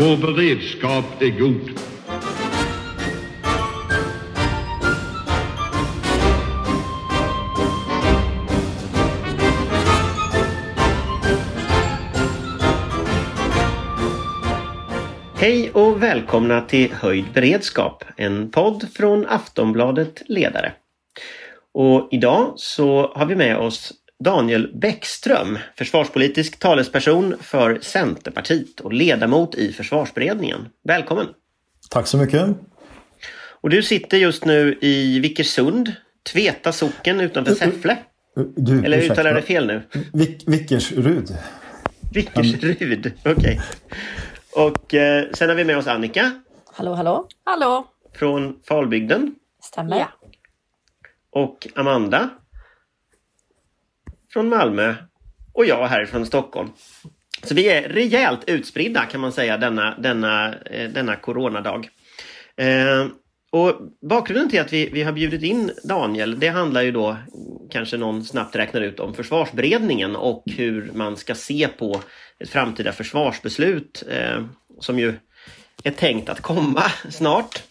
Vår beredskap är god. Hej och välkomna till Höjd beredskap, en podd från Aftonbladet Ledare. Och idag så har vi med oss Daniel Bäckström, försvarspolitisk talesperson för Centerpartiet och ledamot i försvarsberedningen. Välkommen! Tack så mycket! Och du sitter just nu i Vickersund, Tveta socken utanför Säffle. Du, Eller uttalar jag det fel nu? Vick, Vickersrud. Vickersrud, okej. Okay. Och eh, sen har vi med oss Annika. Hallå, hallå. Hallå. Från Falbygden. Stämmer. Ja. Och Amanda. Från Malmö. Och jag härifrån Stockholm. Så vi är rejält utspridda kan man säga denna, denna, eh, denna coronadag. Eh, och bakgrunden till att vi, vi har bjudit in Daniel, det handlar ju då, kanske någon snabbt räknar ut, om försvarsberedningen och hur man ska se på ett framtida försvarsbeslut eh, som ju är tänkt att komma snart.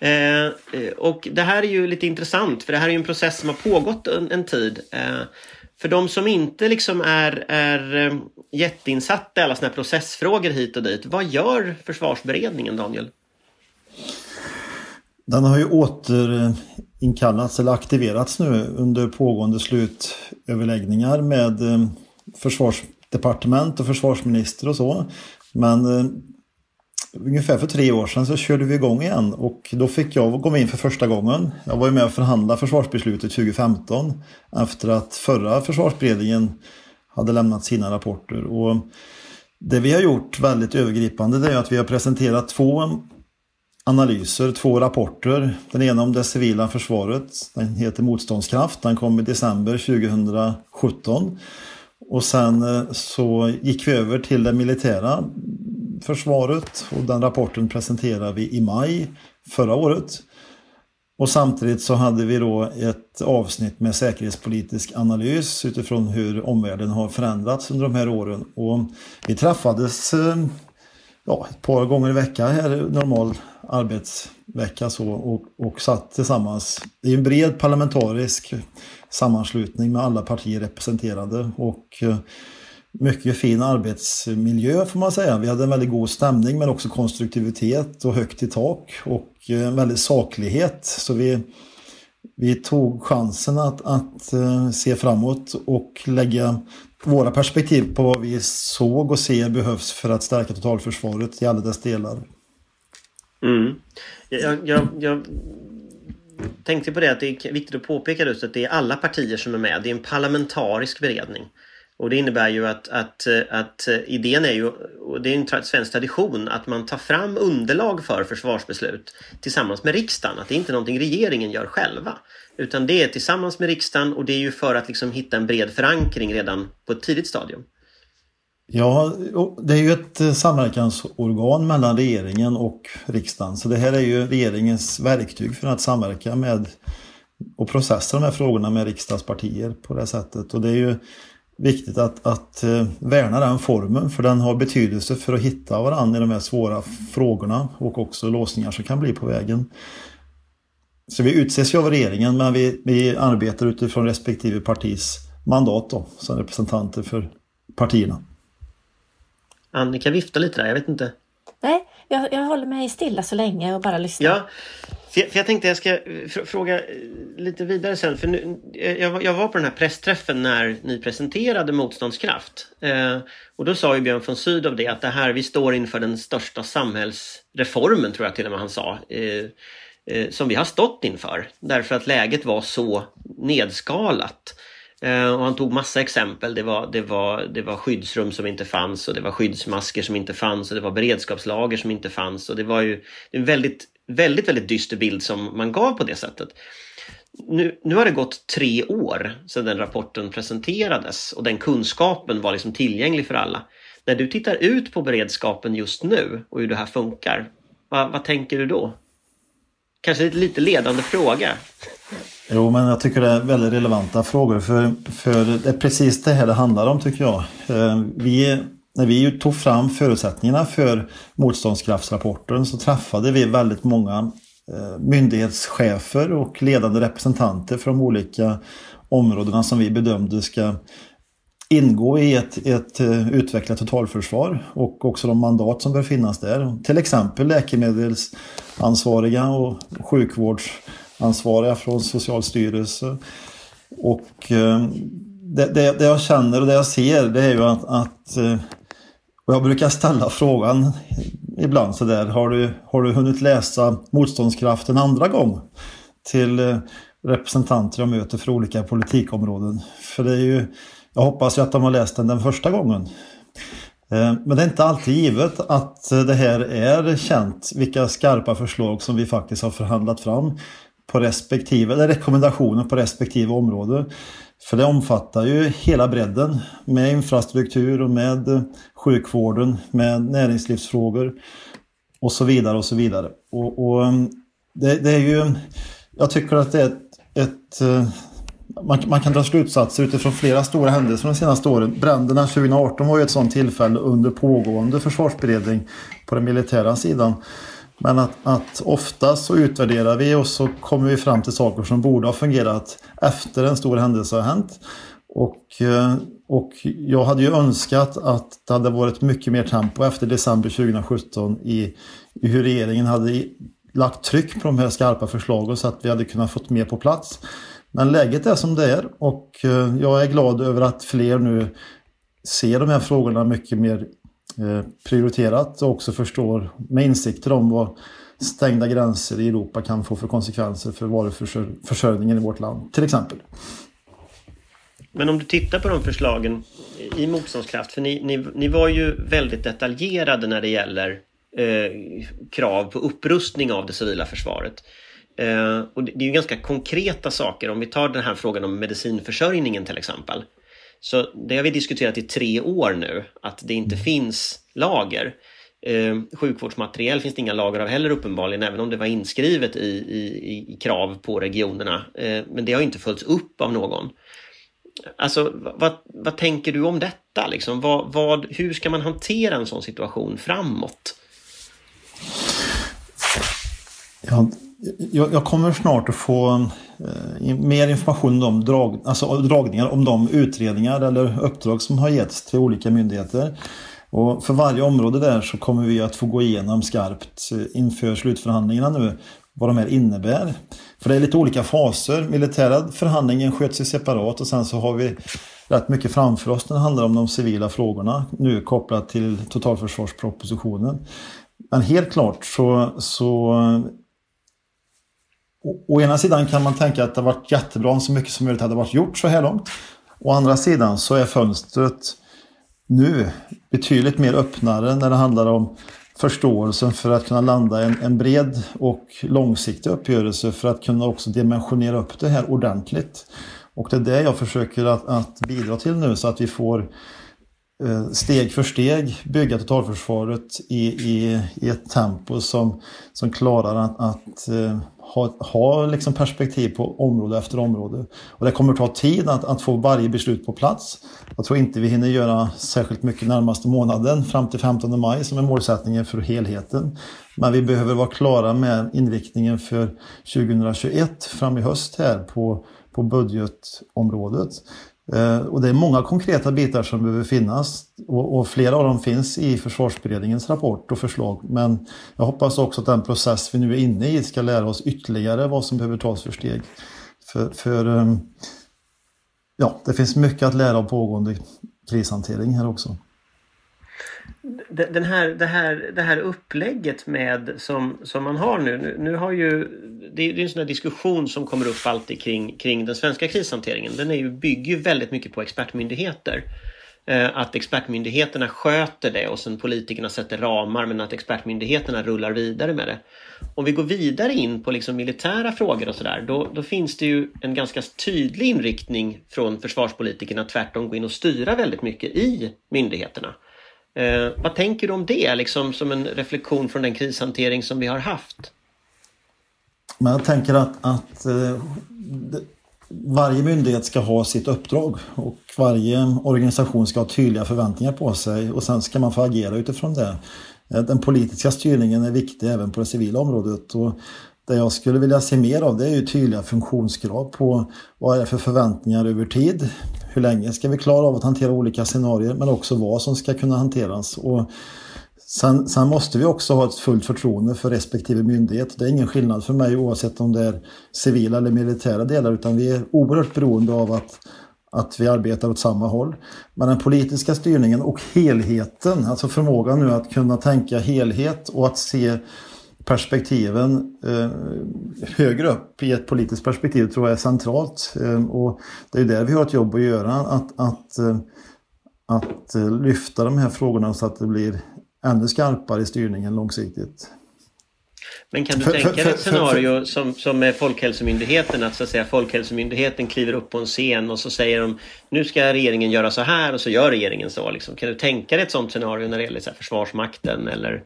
Eh, och det här är ju lite intressant för det här är ju en process som har pågått en, en tid. Eh, för de som inte liksom är, är eh, jätteinsatta i alla såna här processfrågor hit och dit, vad gör försvarsberedningen Daniel? Den har ju återinkallats eh, eller aktiverats nu under pågående slutöverläggningar med eh, försvarsdepartement och försvarsminister och så. Men ungefär för tre år sedan så körde vi igång igen och då fick jag gå in för första gången. Jag var ju med och förhandlade försvarsbeslutet 2015 efter att förra försvarsberedningen hade lämnat sina rapporter. Och det vi har gjort väldigt övergripande det är att vi har presenterat två analyser, två rapporter. Den ena om det civila försvaret, den heter Motståndskraft, den kom i december 2017. Och sen eh, så gick vi över till det militära försvaret och den rapporten presenterade vi i maj förra året. Och samtidigt så hade vi då ett avsnitt med säkerhetspolitisk analys utifrån hur omvärlden har förändrats under de här åren. Och vi träffades eh, ja, ett par gånger i veckan här, normal arbetsvecka så och, och satt tillsammans. i en bred parlamentarisk sammanslutning med alla partier representerade och eh, mycket fin arbetsmiljö får man säga. Vi hade en väldigt god stämning men också konstruktivitet och högt i tak och eh, en väldigt saklighet. Så vi, vi tog chansen att, att eh, se framåt och lägga våra perspektiv på vad vi såg och ser behövs för att stärka totalförsvaret i alla dess delar. Mm. Jag, jag, jag tänkte på det att det är viktigt att påpeka just att det är alla partier som är med. Det är en parlamentarisk beredning. Och det innebär ju att, att, att eh, idén är ju, och det är en svensk tradition, att man tar fram underlag för försvarsbeslut tillsammans med riksdagen. Att det är inte någonting regeringen gör själva. Utan det är tillsammans med riksdagen och det är ju för att liksom hitta en bred förankring redan på ett tidigt stadium. Ja, det är ju ett eh, samverkansorgan mellan regeringen och riksdagen. Så det här är ju regeringens verktyg för att samverka med och processa de här frågorna med riksdagspartier på det sättet. Och det är ju viktigt att, att eh, värna den formen för den har betydelse för att hitta varandra i de här svåra frågorna och också låsningar som kan bli på vägen. Så vi utses ju av regeringen men vi, vi arbetar utifrån respektive partis mandat då, som representanter för partierna. Annika vifta lite där, jag vet inte. Nej, jag, jag håller mig stilla så länge och bara lyssnar. Ja, för jag, för jag tänkte jag ska eh, fråga eh, lite vidare sen. För nu, eh, jag, jag, var på den här pressträffen när ni presenterade Motståndskraft. Eh, och då sa ju Björn von Sydow det att det här, vi står inför den största samhällsreformen, tror jag till och med han sa. Eh, eh, som vi har stått inför. Därför att läget var så nedskalat. Och han tog massa exempel. Det var, det, var, det var skyddsrum som inte fanns och det var skyddsmasker som inte fanns och det var beredskapslager som inte fanns. Och det var ju en väldigt, väldigt, väldigt dyster bild som man gav på det sättet. Nu, nu har det gått tre år sedan den rapporten presenterades och den kunskapen var liksom tillgänglig för alla. När du tittar ut på beredskapen just nu och hur det här funkar, vad, vad tänker du då? Kanske lite, lite ledande fråga. Jo, men jag tycker det är väldigt relevanta frågor för, för det är precis det här det handlar om tycker jag. Eh, vi när vi tog fram förutsättningarna för motståndskraftsrapporten så träffade vi väldigt många eh, myndighetschefer och ledande representanter för de olika områdena som vi bedömde ska ingå i ett, ett eh, utvecklat totalförsvar och också de mandat som bör finnas där. Till exempel läkemedelsansvariga och sjukvårdsansvariga från Socialstyrelsen. Och eh, det, det, det, jag känner och det jag ser det är ju att, att och jag brukar ställa frågan ibland sådär, har du, har du hunnit läsa Motståndskraft en andra gång? Till eh, representanter jag möter för olika politikområden. För det är ju jag hoppas ju att de har läst den den första gången. Eh, men det är inte alltid givet att det här är känt, vilka skarpa förslag som vi faktiskt har förhandlat fram på respektive, eller rekommendationer på respektive område. För det omfattar ju hela bredden med infrastruktur och med eh, sjukvården, med näringslivsfrågor och så vidare och så vidare. Och, och eh, det, det, är ju, jag tycker att det är ett, ett eh, man, man, kan dra slutsatser utifrån flera stora händelser de senaste åren. Bränderna 2018 var ju ett sådant tillfälle under pågående försvarsberedning på den militära sidan. Men att, att ofta så utvärderar vi och så kommer vi fram till saker som borde ha fungerat efter en stor händelse har hänt. Och, eh, och jag hade ju önskat att det hade varit mycket mer tempo efter december 2017 i, i hur regeringen hade lagt tryck på de här skarpa förslagen så att vi hade kunnat fått mer på plats. Men läget är som det är och eh, jag är glad över att fler nu ser de här frågorna mycket mer Eh, prioriterat och också förstår med insikter om vad stängda gränser i Europa kan få för konsekvenser för varuförsörjningen i vårt land, till exempel. Men om du tittar på de förslagen i motståndskraft, för ni, ni, ni var ju väldigt detaljerade när det gäller eh, krav på upprustning av det civila försvaret. Eh, och det är ju ganska konkreta saker. Om vi tar den här frågan om medicinförsörjningen till exempel. Så det har vi diskuterat i tre år nu, att det inte finns lager. Eh, sjukvårdsmateriel finns det inga lager av heller uppenbarligen, även om det var inskrivet i, i, i krav på regionerna. Eh, men det har inte följts upp av någon. Alltså, vad, vad tänker du om detta? Liksom? Vad, vad, hur ska man hantera en sån situation framåt? Ja, jag, jag, kommer snart att få eh, mer information om drag, alltså dragningar om de utredningar eller uppdrag som har getts till olika myndigheter. Och för varje område där så kommer vi att få gå igenom skarpt eh, inför slutförhandlingarna nu vad de här innebär. För det är lite olika faser. Militära förhandlingen sköts ju separat och sen så har vi rätt mycket framför oss när det handlar om de civila frågorna nu kopplat till totalförsvarspropositionen. Men helt klart så, så Å ena sidan kan man tänka att det har varit jättebra om så mycket som möjligt hade varit gjort så här långt. Å andra sidan så är fönstret nu betydligt mer öppnare när det handlar om förståelsen för att kunna landa en, en bred och långsiktig uppgörelse för att kunna också dimensionera upp det här ordentligt. Och det är det jag försöker att, att bidra till nu så att vi får eh, steg för steg bygga totalförsvaret i, i, i ett tempo som, som klarar att, att eh, ha, ha liksom perspektiv på område efter område. Och det kommer ta tid att, att få varje beslut på plats. Jag tror inte vi hinner göra särskilt mycket närmaste månaden fram till 15 maj som är målsättningen för helheten. Men vi behöver vara klara med inriktningen för 2021 fram i höst här på, på budgetområdet. Eh, och det är många konkreta bitar som behöver finnas och, och, flera av dem finns i försvarsberedningens rapport och förslag. Men jag hoppas också att den process vi nu är inne i ska lära oss ytterligare vad som behöver tas för steg. För, för ehm, ja, det finns mycket att lära av pågående krishantering här också den här, det, här, det här upplägget med som, som man har nu. Nu, nu har ju, det är, det är en sån här diskussion som kommer upp alltid kring, kring den svenska krishanteringen. Den är ju, bygger ju väldigt mycket på expertmyndigheter. Eh, att expertmyndigheterna sköter det och sen politikerna sätter ramar men att expertmyndigheterna rullar vidare med det. Om vi går vidare in på liksom militära frågor och sådär då, då finns det ju en ganska tydlig inriktning från försvarspolitikerna tvärtom gå in och styra väldigt mycket i myndigheterna. Eh, vad tänker du om det, liksom som en reflektion från den krishantering som vi har haft? Men jag tänker att, att eh, det, varje myndighet ska ha sitt uppdrag och varje organisation ska ha tydliga förväntningar på sig och sen ska man få agera utifrån det. Eh, den politiska styrningen är viktig även på det civila området och det jag skulle vilja se mer av det är ju tydliga funktionskrav på vad är det för förväntningar över tid. Hur länge ska vi klara av att hantera olika scenarier men också vad som ska kunna hanteras. Och sen, sen måste vi också ha ett fullt förtroende för respektive myndighet. Det är ingen skillnad för mig oavsett om det är civila eller militära delar utan vi är oerhört beroende av att att vi arbetar åt samma håll. Men den politiska styrningen och helheten, alltså förmågan nu att kunna tänka helhet och att se perspektiven eh, högre upp i ett politiskt perspektiv tror jag är centralt. Eh, och det är där vi har ett jobb att göra, att, att, eh, att eh, lyfta de här frågorna så att det blir ännu skarpare i styrningen långsiktigt. Men kan du för, tänka dig ett scenario som, som med Folkhälsomyndigheten att, så att säga, Folkhälsomyndigheten kliver upp på en scen och så säger de nu ska regeringen göra så här och så gör regeringen så. Liksom. Kan du tänka dig ett sådant scenario när det gäller så här, Försvarsmakten eller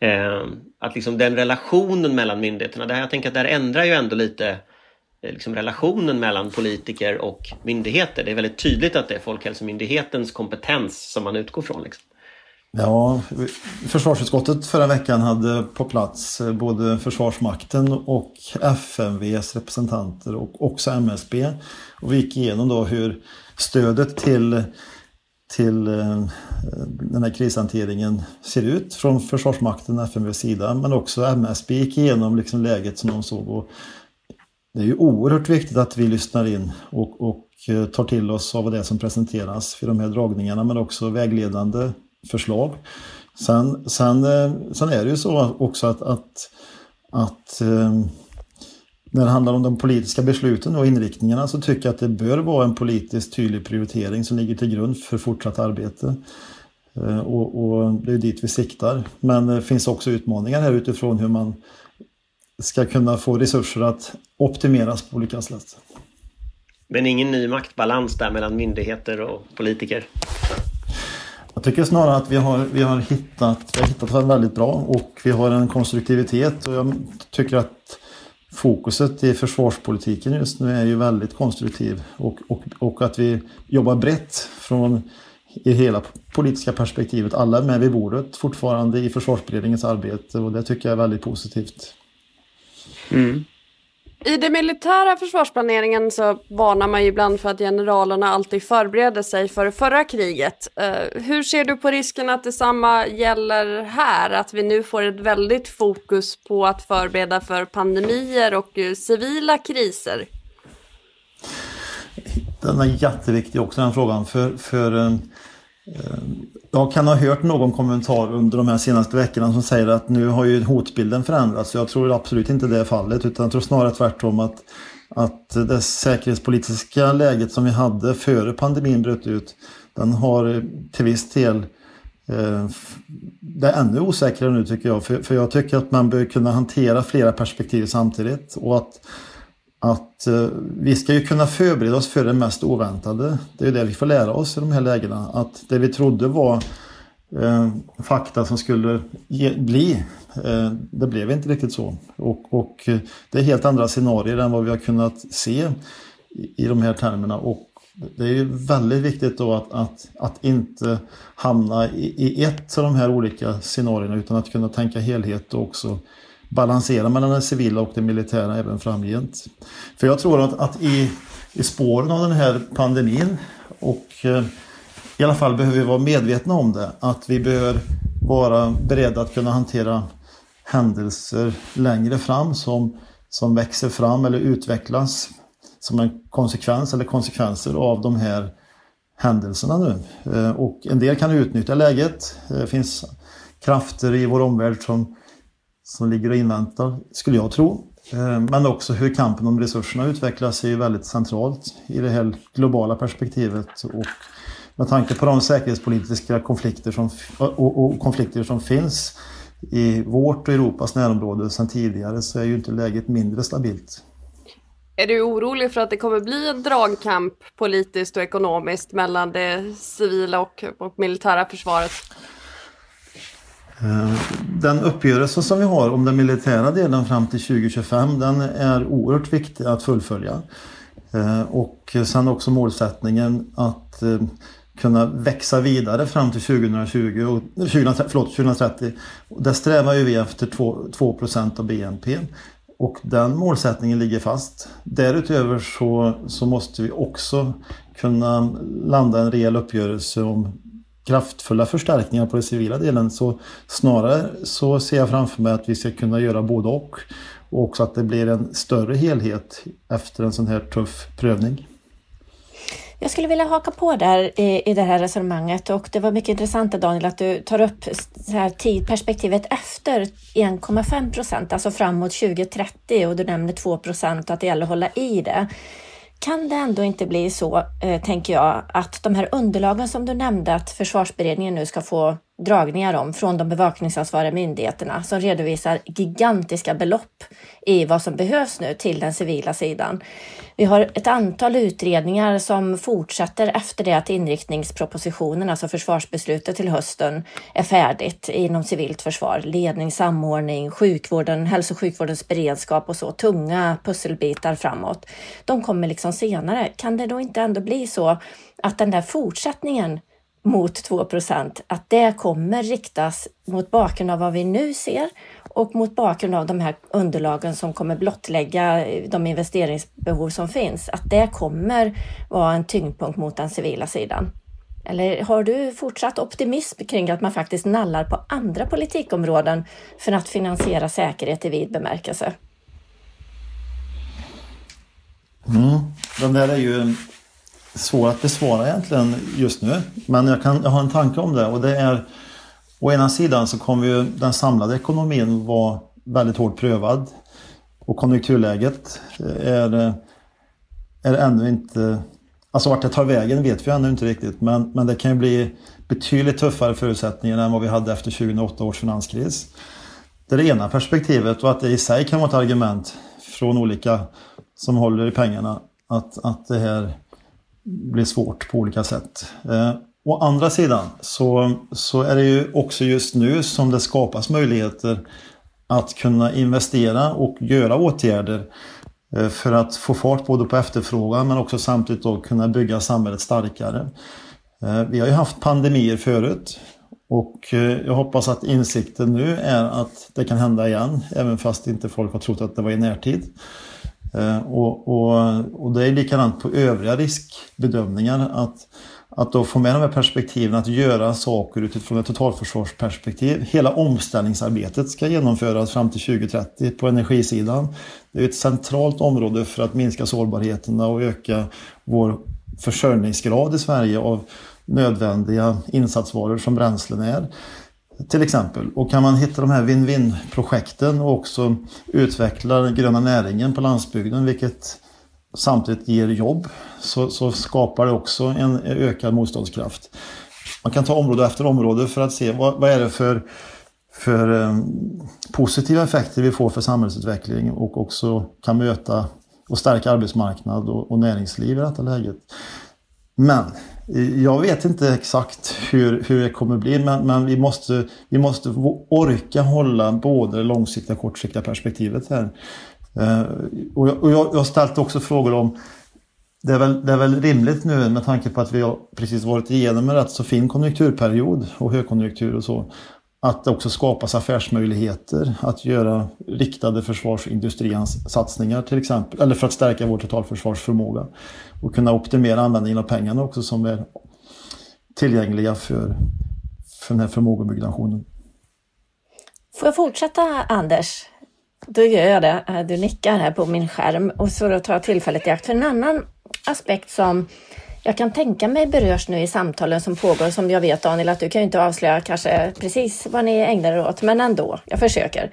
Ehm, att liksom den relationen mellan myndigheterna, där jag tänker att det här ändrar ju ändå lite eh, liksom relationen mellan politiker och myndigheter. Det är väldigt tydligt att det är Folkhälsomyndighetens kompetens som man utgår från. Liksom. Ja, försvarsutskottet förra veckan hade på plats eh, både Försvarsmakten och FMVs representanter och också MSB. Och vi gick igenom då hur stödet till, till eh, den här krishanteringen ser ut från Försvarsmakten och FMVs sida. Men också MSB gick igenom liksom läget som de såg. Och det är ju oerhört viktigt att vi lyssnar in och, och eh, tar till oss av det som presenteras för de här dragningarna men också vägledande förslag. Sen, sen, eh, sen är det ju så också att, att, att när det handlar om de politiska besluten och inriktningarna så tycker jag att det bör vara en politiskt tydlig prioritering som ligger till grund för fortsatt arbete. Eh, och, och det är dit vi siktar. Men det finns också utmaningar här utifrån hur man ska kunna få resurser att optimeras på olika sätt. Men ingen ny maktbalans där mellan myndigheter och politiker? Jag tycker snarare att vi har, vi har, hittat, vi har hittat väldigt bra och vi har en konstruktivitet och jag tycker att fokuset i försvarspolitiken just nu är ju väldigt konstruktiv och, och, och att vi jobbar brett från i hela politiska perspektivet. Alla är med vid bordet fortfarande i försvarsberedningens arbete och det tycker jag är väldigt positivt. Mm. I den militära försvarsplaneringen så varnar man ju ibland för att generalerna alltid förbereder sig för förra kriget. Eh, hur ser du på risken att detsamma gäller här? Att vi nu får ett väldigt fokus på att förbereda för pandemier och eh, civila kriser? Den är jätteviktig också den frågan. För, för eh, jag kan ha hört någon kommentar under de här senaste veckorna som säger att nu har ju hotbilden förändrats. Jag tror absolut inte det är fallet utan jag tror snarare tvärtom att, att det säkerhetspolitiska läget som vi hade före pandemin bröt ut den har till viss del eh, det är ännu osäkrare nu tycker jag. För, för jag tycker att man bör kunna hantera flera perspektiv samtidigt. Och att att eh, vi ska ju kunna förbereda oss för det mest oväntade. Det är ju det vi får lära oss i de här lägena. Att det vi trodde var eh, fakta som skulle ge, bli, eh, det blev inte riktigt så. Och, och eh, det är helt andra scenarier än vad vi har kunnat se i, i de här termerna. Och det är ju väldigt viktigt då att, att, att inte hamna i, i ett av de här olika scenarierna utan att kunna tänka helhet och också balansera mellan det civila och det militära även framgent. För jag tror att, att i, i spåren av den här pandemin och eh, i alla fall behöver vi vara medvetna om det, att vi behöver vara beredda att kunna hantera händelser längre fram som, som växer fram eller utvecklas som en konsekvens eller konsekvenser av de här händelserna nu. Eh, och en del kan utnyttja läget. Eh, det finns krafter i vår omvärld som som ligger och inväntar, skulle jag tro. Eh, men också hur kampen om resurserna utvecklas är ju väldigt centralt i det här globala perspektivet. Och med tanke på de säkerhetspolitiska konflikter som, och, och konflikter som finns i vårt och Europas närområde sedan tidigare så är ju inte läget mindre stabilt. Är du orolig för att det kommer bli en dragkamp politiskt och ekonomiskt mellan det civila och, och militära försvaret? Eh, den uppgörelse som vi har om den militära delen fram till 2025 den är oerhört viktig att fullfölja. Eh, och sen också målsättningen att eh, kunna växa vidare fram till 2020 och, 20, förlåt, 2030. Där strävar ju vi efter 2, 2 av BNP. Och den målsättningen ligger fast. Därutöver så, så måste vi också kunna landa en rejäl uppgörelse om kraftfulla förstärkningar på den civila delen. Så snarare så ser jag framför mig att vi ska kunna göra både och. Och också att det blir en större helhet efter en sån här tuff prövning. Jag skulle vilja haka på där i, i det här resonemanget och det var mycket intressant Daniel att du tar upp så här tidperspektivet efter 1,5 procent, alltså framåt 2030 och du nämner 2 procent och att det gäller att hålla i det. Kan det ändå inte bli så, eh, tänker jag, att de här underlagen som du nämnde att försvarsberedningen nu ska få dragningar om från de bevakningsansvariga myndigheterna som redovisar gigantiska belopp i vad som behövs nu till den civila sidan. Vi har ett antal utredningar som fortsätter efter det att inriktningspropositionen, alltså försvarsbeslutet till hösten, är färdigt inom civilt försvar. Ledning, samordning, sjukvården, hälso och sjukvårdens beredskap och så, tunga pusselbitar framåt. De kommer liksom senare. Kan det då inte ändå bli så att den där fortsättningen mot 2% att det kommer riktas mot bakgrund av vad vi nu ser och mot bakgrund av de här underlagen som kommer blottlägga eh, de investeringsbehov som finns, att det kommer vara en tyngdpunkt mot den civila sidan. Eller har du fortsatt optimism kring att man faktiskt nallar på andra politikområden för att finansiera säkerhet i vid bemärkelse? Mm. Den där är ju svår att besvara egentligen just nu. Men jag, kan, jag har en tanke om det och det är Å ena sidan så kommer ju den samlade ekonomin vara väldigt hårt prövad. Och konjunkturläget är, är ännu inte... Alltså vart det tar vägen vet vi ännu inte riktigt. Men, men det kan ju bli betydligt tuffare förutsättningar än vad vi hade efter 2008 års finanskris. Det är det ena perspektivet och att det i sig kan vara ett argument från olika som håller i pengarna. Att, att det här blir svårt på olika sätt. Eh, Å andra sidan så, så är det ju också just nu som det skapas möjligheter att kunna investera och göra åtgärder eh, för att få fart både på efterfrågan men också samtidigt då kunna bygga samhället starkare. Eh, vi har ju haft pandemier förut och eh, jag hoppas att insikten nu är att det kan hända igen även fast inte folk har trott att det var i närtid. Eh, och, och, och det är likadant på övriga riskbedömningar att att då få med de här perspektiven, att göra saker utifrån ett totalförsvarsperspektiv. Hela omställningsarbetet ska genomföras fram till 2030 på energisidan. Det är ett centralt område för att minska sårbarheterna och öka vår försörjningsgrad i Sverige av nödvändiga insatsvaror som bränslen är. Till exempel. Och kan man hitta de här win-win projekten och också utveckla den gröna näringen på landsbygden, vilket samtidigt ger jobb så, så, skapar det också en ökad motståndskraft. Man kan ta område efter område för att se vad, vad är det för, för um, positiva effekter vi får för samhällsutveckling och också kan möta och stärka arbetsmarknad och, och näringsliv i detta läget. Men jag vet inte exakt hur, hur det kommer bli men, men vi, måste, vi måste orka hålla både det långsiktiga och kortsiktiga perspektivet här. Eh, och jag, och jag har ställt också frågor om det är, väl, det är väl rimligt nu med tanke på att vi har precis varit igenom en rätt så fin konjunkturperiod och högkonjunktur och så. Att det också skapas affärsmöjligheter att göra riktade försvarsindustrisatsningar till exempel. Eller för att stärka vår totalförsvarsförmåga. Och kunna optimera användningen av pengarna också som är tillgängliga för, för den här förmågebyggnationen. Får jag fortsätta Anders? Då gör jag det. Du nickar här på min skärm och så då tar jag tillfället i akt för en annan aspekt som jag kan tänka mig berörs nu i samtalen som pågår, som jag vet Daniel att du kan ju inte avslöja kanske precis vad ni ägnar er åt, men ändå, jag försöker.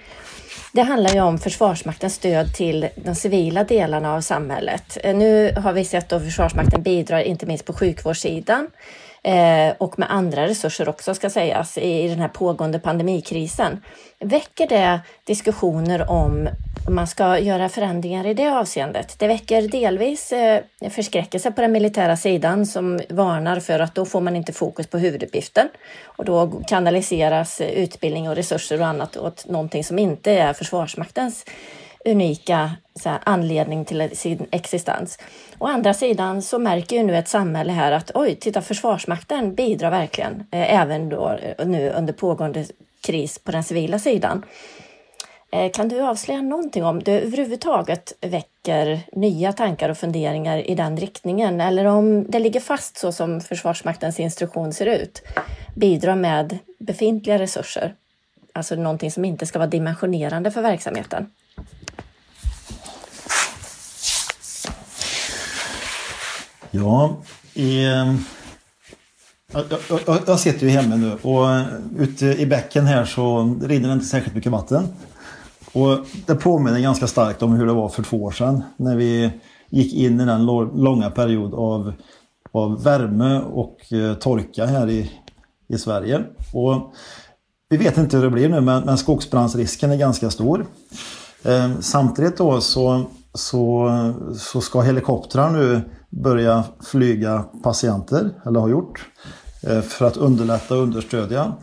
Det handlar ju om Försvarsmaktens stöd till de civila delarna av samhället. Eh, nu har vi sett att Försvarsmakten bidrar inte minst på sjukvårdssidan eh, och med andra resurser också ska sägas i den här pågående pandemikrisen. Väcker det diskussioner om om man ska göra förändringar i det avseendet? Det väcker delvis eh, förskräckelse på den militära sidan som varnar för att då får man inte fokus på huvuduppgiften och då kanaliseras utbildning och resurser och annat åt någonting som inte är Försvarsmaktens unika här, anledning till sin existens. Å andra sidan så märker ju nu ett samhälle här att oj, titta Försvarsmakten bidrar verkligen eh, även då eh, nu under pågående kris på den civila sidan. Eh, kan du avslöja någonting om det överhuvudtaget väcker nya tankar och funderingar i den riktningen eller om det ligger fast så som Försvarsmaktens instruktion ser ut? Bidra med befintliga resurser, alltså någonting som inte ska vara dimensionerande för verksamheten. Ja, i, eh, jag, jag, jag sitter ju hemma nu och eh, ute i bäcken här så rinner det inte särskilt mycket vatten. Och det påminner ganska starkt om hur det var för två år sedan när vi gick in i den långa period av, av värme och eh, torka här i, i Sverige. Och vi vet inte hur det blir nu men, men skogsbrandsrisken är ganska stor. Eh, samtidigt då så, så, så ska helikoptrar nu börja flyga patienter, eller har gjort, eh, för att underlätta och understödja.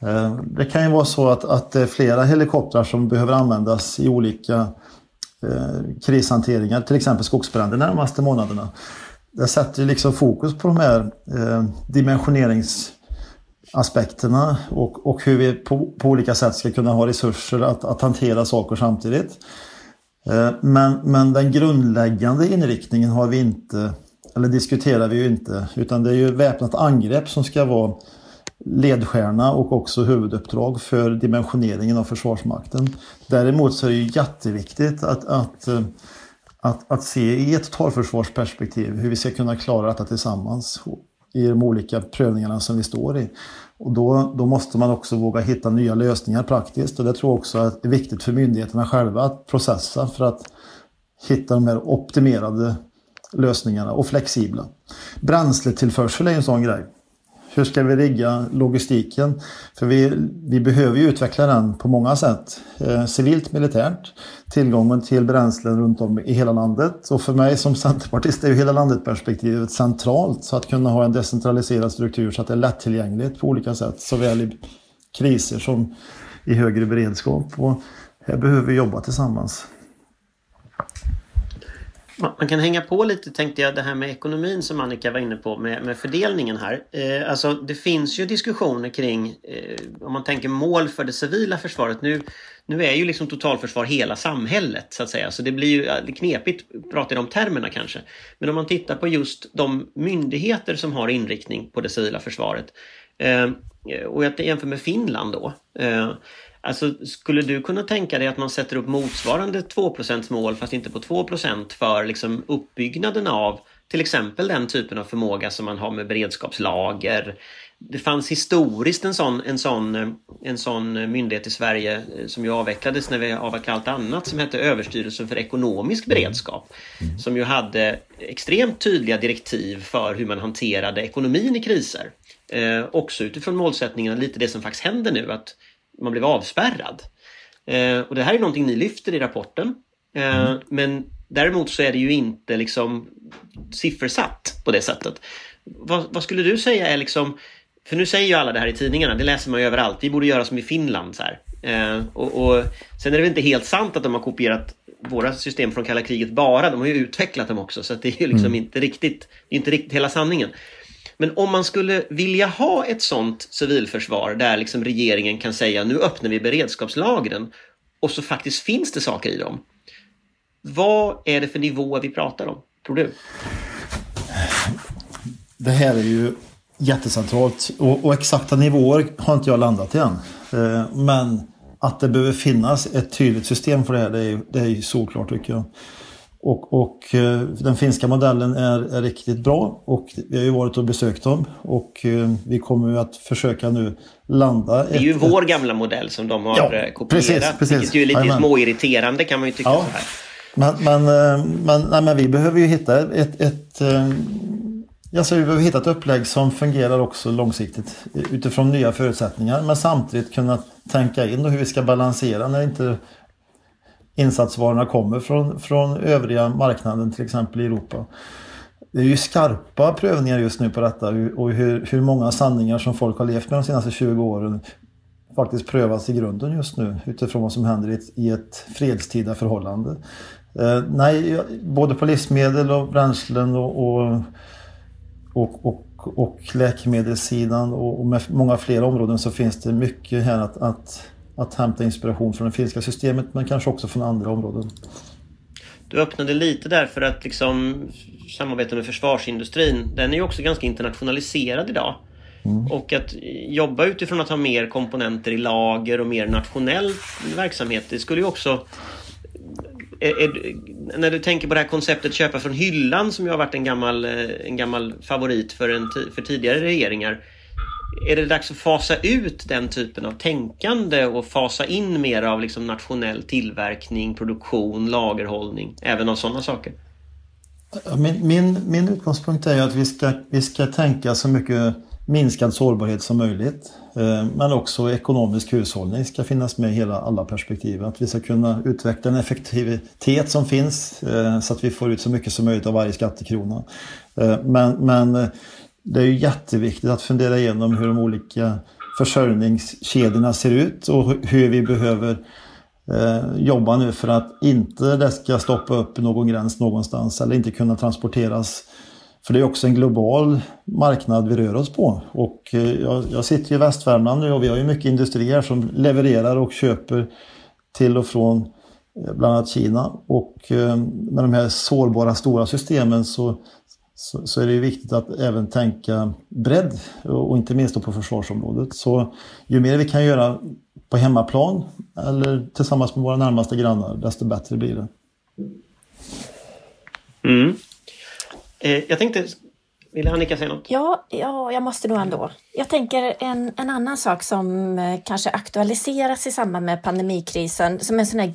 Eh, det kan ju vara så att, att det är flera helikoptrar som behöver användas i olika krishanteringar, till exempel skogsbränder de närmaste månaderna. Det sätter liksom fokus på de här dimensioneringsaspekterna och, och hur vi på, på, olika sätt ska kunna ha resurser att, att hantera saker samtidigt. Eh, men, men den grundläggande inriktningen har vi inte, eller diskuterar vi ju inte, utan det är ju väpnat angrepp som ska vara ledstjärna och också huvuduppdrag för dimensioneringen av Försvarsmakten. Däremot så är det ju jätteviktigt att, att, eh, att, att se i ett totalförsvarsperspektiv hur vi ska kunna klara detta tillsammans i de olika prövningarna som vi står i. Och då, då måste man också våga hitta nya lösningar praktiskt och det tror jag också är viktigt för myndigheterna själva att processa för att hitta de här optimerade lösningarna och flexibla. Bränsletillförsel är en sån grej. Hur ska vi rigga logistiken? För vi, vi behöver ju utveckla den på många sätt. Eh, civilt, militärt, tillgången till bränslen runt om i hela landet. Och för mig som centerpartist är ju hela landet-perspektivet centralt. Så att kunna ha en decentraliserad struktur så att det är lättillgängligt på olika sätt. Såväl i kriser som i högre beredskap. Och här behöver vi jobba tillsammans. Man kan hänga på lite tänkte jag det här med ekonomin som Annika var inne på med, med fördelningen här. Eh, alltså det finns ju diskussioner kring eh, om man tänker mål för det civila försvaret. Nu, nu är ju liksom totalförsvar hela samhället så att säga så det blir ju knepigt att prata i de termerna kanske. Men om man tittar på just de myndigheter som har inriktning på det civila försvaret eh, Eh, och jag jämför med Finland då. Eh, Alltså skulle du kunna tänka dig att man sätter upp motsvarande 2% mål fast inte på 2% för liksom uppbyggnaden av till exempel den typen av förmåga som man har med beredskapslager. Det fanns historiskt en sån, en sån, en sån myndighet i Sverige eh, som ju avvecklades när vi avvecklade allt annat som hette Överstyrelsen för ekonomisk beredskap. Som ju hade extremt tydliga direktiv för hur man hanterade ekonomin i kriser. Eh, också utifrån målsättningen, lite det som faktiskt händer nu, att man blev avspärrad. Eh, och det här är någonting ni lyfter i rapporten. Eh, mm. Men däremot så är det ju inte liksom siffersatt på det sättet. Vad, vad, skulle du säga är liksom, för nu säger ju alla det här i tidningarna, det läser man ju överallt, vi borde göra som i Finland. Så eh, och, och, sen är det väl inte helt sant att de har kopierat våra system från kalla kriget bara, de har ju utvecklat dem också så det är ju liksom mm. inte riktigt, inte riktigt hela sanningen. Men om man skulle vilja ha ett sånt civilförsvar där liksom regeringen kan säga nu öppnar vi beredskapslagren och så faktiskt finns det saker i dem. Vad är det för nivåer vi pratar om, tror du? Det här är ju jättecentralt och, och exakta nivåer har inte jag landat i än. Eh, men att det behöver finnas ett tydligt system för det här, det är, det är ju såklart tycker jag. Och, och eh, den finska modellen är, är, riktigt bra och vi har ju varit och besökt dem och eh, vi kommer att försöka nu landa... Det är ju vår gamla modell som de har ja, kopierat. Precis, precis. Vilket ju är lite Amen. småirriterande kan man ju tycka ja. så här. Men, men, eh, men, nej, men vi behöver ju hitta ett, ett Alltså, vi behöver hitta ett upplägg som fungerar också långsiktigt utifrån nya förutsättningar men samtidigt kunna tänka in hur vi ska balansera när inte insatsvarorna kommer från, från övriga marknaden, till exempel i Europa. Det är ju skarpa prövningar just nu på detta och hur, hur många sanningar som folk har levt med de senaste 20 åren faktiskt prövas i grunden just nu utifrån vad som händer i ett, i ett fredstida förhållande. Eh, nej, både på livsmedel och bränslen och, och, och, och, och läkemedelssidan och, med många fler områden så finns det mycket här att, att, att hämta inspiration från det finska systemet men kanske också från andra områden. Du öppnade lite där för att liksom samarbeta med försvarsindustrin. Den är ju också ganska internationaliserad idag. Mm. Och att jobba utifrån att ha mer komponenter i lager och mer nationell verksamhet. Det skulle ju också... Är, är, när du tänker på det här konceptet köpa från hyllan som ju har varit en gammal, eh, en gammal favorit för, en, för tidigare regeringar. Är det dags att fasa ut den typen av tänkande och fasa in mer av liksom nationell tillverkning, produktion, lagerhållning, även av sådana saker? Min, min, min utgångspunkt är att vi ska, vi ska tänka så mycket minskad sårbarhet som möjligt. Eh, men också ekonomisk hushållning ska finnas med i hela alla perspektiv. Att vi ska kunna utveckla den effektivitet som finns eh, så att vi får ut så mycket som möjligt av varje skattekrona. Eh, men, men det är ju jätteviktigt att fundera igenom hur de olika försörjningskedjorna ser ut och hur vi behöver jobba nu för att inte det ska stoppa upp någon gräns någonstans eller inte kunna transporteras för det är också en global marknad vi rör oss på. Och eh, jag, jag sitter i Västvärmland nu och vi har ju mycket industrier som levererar och köper till och från eh, bland annat Kina. Och eh, med de här sårbara stora systemen så, så, så är det viktigt att även tänka bredd och inte minst på försvarsområdet. Så ju mer vi kan göra på hemmaplan eller tillsammans med våra närmaste grannar, desto bättre blir det. Mm. Eh, jag tänkte, vill Annika säga något? Ja, ja, jag måste nog ändå. Jag tänker en, en annan sak som eh, kanske aktualiseras i samband med pandemikrisen som en sån här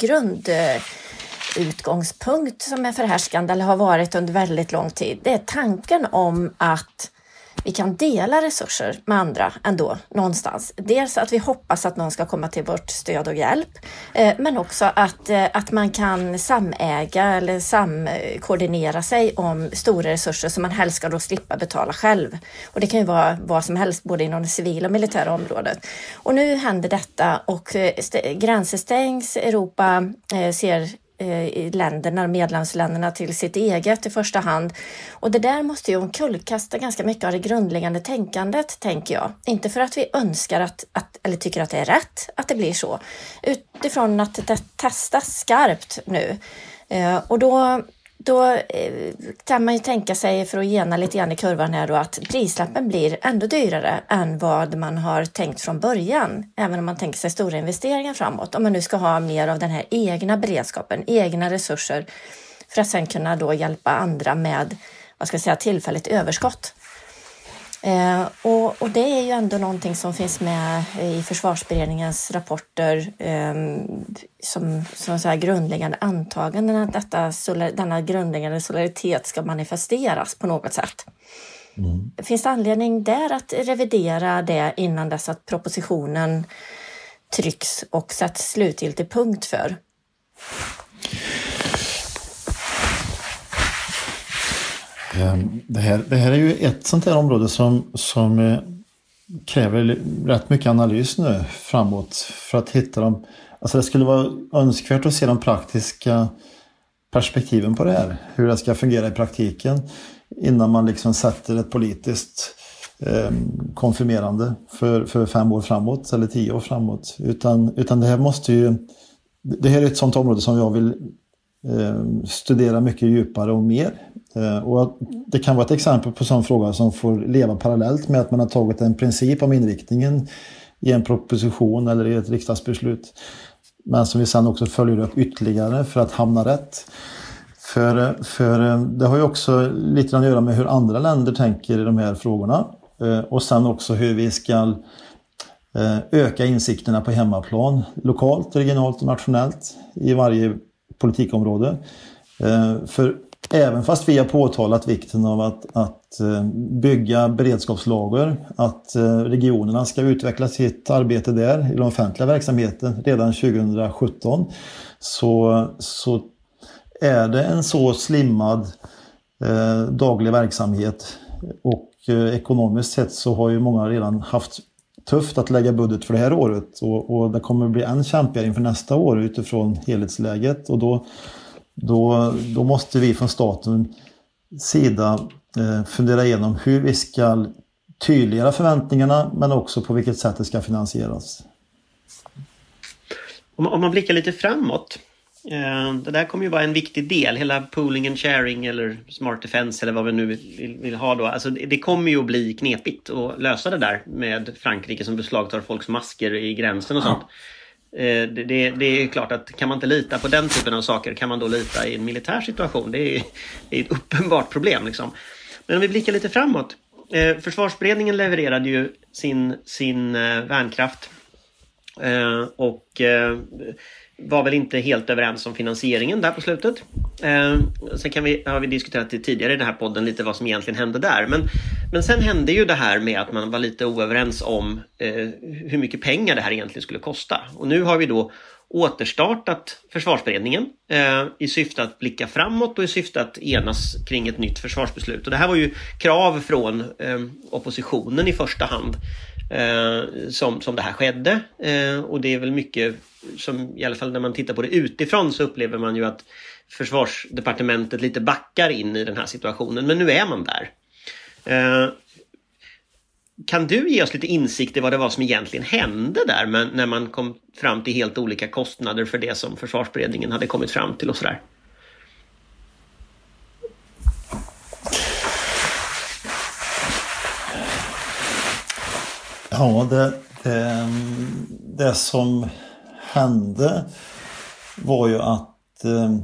grundutgångspunkt som är förhärskande eller har varit under väldigt lång tid. Det är tanken om att vi kan dela resurser med andra ändå någonstans. Dels att vi hoppas att någon ska komma till vårt stöd och hjälp, eh, men också att, eh, att man kan samäga eller samkoordinera sig om stora resurser som man helst ska då slippa betala själv. Och det kan ju vara vad som helst, både inom det civila och militära området. Och nu händer detta och eh, gränser stängs, Europa ser Eh, länderna, medlemsländerna till sitt eget i första hand. Och det där måste ju omkullkasta ganska mycket av det grundläggande tänkandet, tänker jag. Inte för att vi önskar att, att, eller tycker att det är rätt att det blir så, utifrån att det testas skarpt nu. Eh, och då då eh, kan man ju tänka sig, för att gena lite grann i kurvan här då, att prislappen blir ändå dyrare än vad man har tänkt från början. Även om man tänker sig stora investeringar framåt. Om man nu ska ha mer av den här egna beredskapen, egna resurser för att sen kunna då hjälpa andra med, vad ska jag säga, tillfälligt överskott. Eh, och, och, det är ju ändå någonting som finns med i försvarsberedningens rapporter eh, som, som så här grundläggande antaganden att detta, denna grundläggande solidaritet ska manifesteras på något sätt. Mm. Finns det anledning där att revidera det innan dess att propositionen trycks och sätts slutgiltig punkt för? Ehm, det här, det här är ju ett sånt här område som, som eh, kräver rätt mycket analys nu framåt för att hitta dem. Alltså det skulle vara önskvärt att se de praktiska perspektiven på det här. Hur det ska fungera i praktiken innan man liksom sätter ett politiskt eh, konfirmerande för, för fem år framåt eller tio år framåt. Utan, utan det här måste ju... Det här är ett sånt område som jag vill eh, studera mycket djupare och mer Eh, och det kan vara ett exempel på en sån fråga som får leva parallellt med att man har tagit en princip om inriktningen i en proposition eller i ett riksdagsbeslut. Men som vi sen också följer upp ytterligare för att hamna rätt. För, för eh, det har ju också lite grann att göra med hur andra länder tänker i de här frågorna. Eh, och sen också hur vi ska öka insikterna på hemmaplan, lokalt, regionalt och nationellt i varje politikområde. För Även fast vi har påtalat vikten av att, att eh, bygga beredskapslager, att eh, regionerna ska utveckla sitt arbete där i den offentliga verksamheten redan 2017, så, så är det en så slimmad eh, daglig verksamhet. Och eh, ekonomiskt sett så har ju många redan haft tufft att lägga budget för det här året. Och, och det kommer bli än kämpigare inför nästa år utifrån helhetsläget. Och då, då, då måste vi från statens sida eh, fundera igenom hur vi ska tydliggöra förväntningarna men också på vilket sätt det ska finansieras. Om, man blickar lite framåt. Eh, det där kommer ju vara en viktig del, hela pooling and sharing eller smart defense eller vad vi nu vill, vill ha då. Alltså det kommer ju att bli knepigt att lösa det där med Frankrike som beslagtar folks masker i gränsen och sånt. Eh, Eh, det, det, det, är klart att kan man inte lita på den typen av saker kan man då lita i en militär situation? Det är, det är ett uppenbart problem. Liksom. Men om vi blickar lite framåt. Eh, försvarsberedningen levererade ju sin, sin eh, värnkraft och var väl inte helt överens om finansieringen där på slutet. Eh, sen kan vi, har vi diskuterat det tidigare i den här podden lite vad som egentligen hände där. Men, men sen hände ju det här med att man var lite oöverens om eh, hur mycket pengar det här egentligen skulle kosta. Och nu har vi då återstartat försvarsberedningen eh, i syfte att blicka framåt och i syfte att enas kring ett nytt försvarsbeslut. Och det här var ju krav från eh, oppositionen i första hand eh, som, som det här skedde. Eh, och det är väl mycket som i alla fall när man tittar på det utifrån så upplever man ju att försvarsdepartementet lite backar in i den här situationen. Men nu är man där. Eh, kan du ge oss lite insikt i vad det var som egentligen hände där men när man kom fram till helt olika kostnader för det som försvarsberedningen hade kommit fram till och sådär? Ja, det, det, det som hände var ju att eh,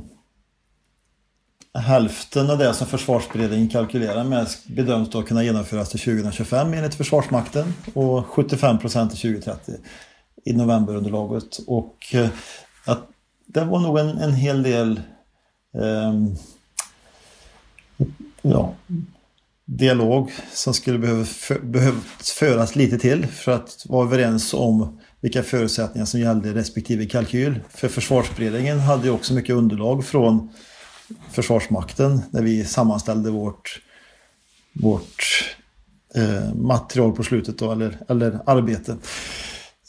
hälften av det som försvarsberedningen kalkylerar med bedöms då kunna genomföras till 2025 enligt Försvarsmakten och 75 procent till 2030 i novemberunderlaget. Och eh, att det var nog en, en hel del eh, ja, dialog som skulle behöva för, behövt föras lite till för att vara överens om vilka förutsättningar som gällde i respektive kalkyl. För försvarsberedningen hade ju också mycket underlag från Försvarsmakten när vi sammanställde vårt, vårt eh, material på slutet då, eller, eller arbete.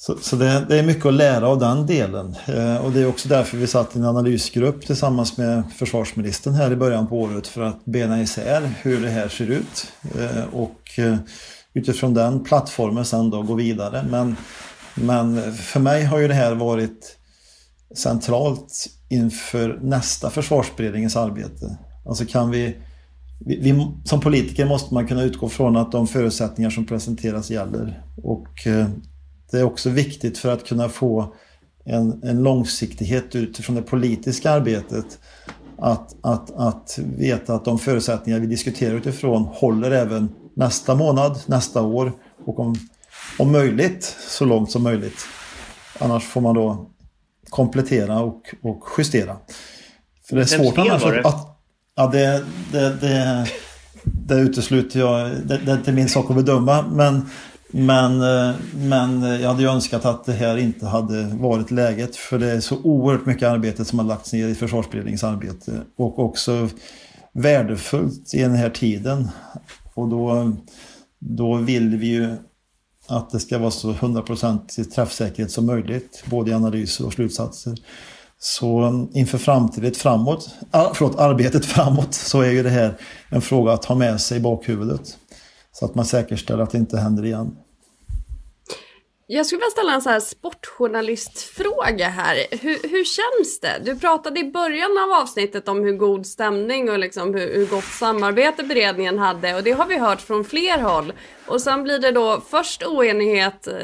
Så, så det, det, är mycket att lära av den delen. Eh, och det är också därför vi satt i en analysgrupp tillsammans med försvarsministern här i början på året för att bena isär hur det här ser ut. Eh, och eh, utifrån den plattformen sen då gå vidare. Men, men för mig har ju det här varit centralt inför nästa försvarsberedningens arbete. Alltså kan vi, vi, vi, som politiker måste man kunna utgå från att de förutsättningar som presenteras gäller. Och eh, det är också viktigt för att kunna få en, en långsiktighet utifrån det politiska arbetet. Att, att, att veta att de förutsättningar vi diskuterar utifrån håller även nästa månad, nästa år och om, om möjligt så långt som möjligt. Annars får man då komplettera och, och justera. För det är svårt annars att, att... Ja, det, det, det, det utesluter jag. Det, det är inte min sak att bedöma. Men, men, eh, men eh, jag hade ju önskat att det här inte hade varit läget. För det är så oerhört mycket arbete som har lagts ner i försvarsberedningens arbete. Och också värdefullt i den här tiden. Och då, då vill vi ju att det ska vara så 100% träffsäkerhet som möjligt, både i analyser och slutsatser. Så inför framtiden framåt, ah, förlåt, arbetet framåt så är ju det här en fråga att ha med sig i bakhuvudet. Så att man säkerställer att det inte händer igen. Jag skulle vilja ställa en så här sportjournalistfråga här. Hur, hur känns det? Du pratade i början av avsnittet om hur god stämning och liksom hur, hur gott samarbete beredningen hade och det har vi hört från fler håll. Och sen blir det då först oenighet eh,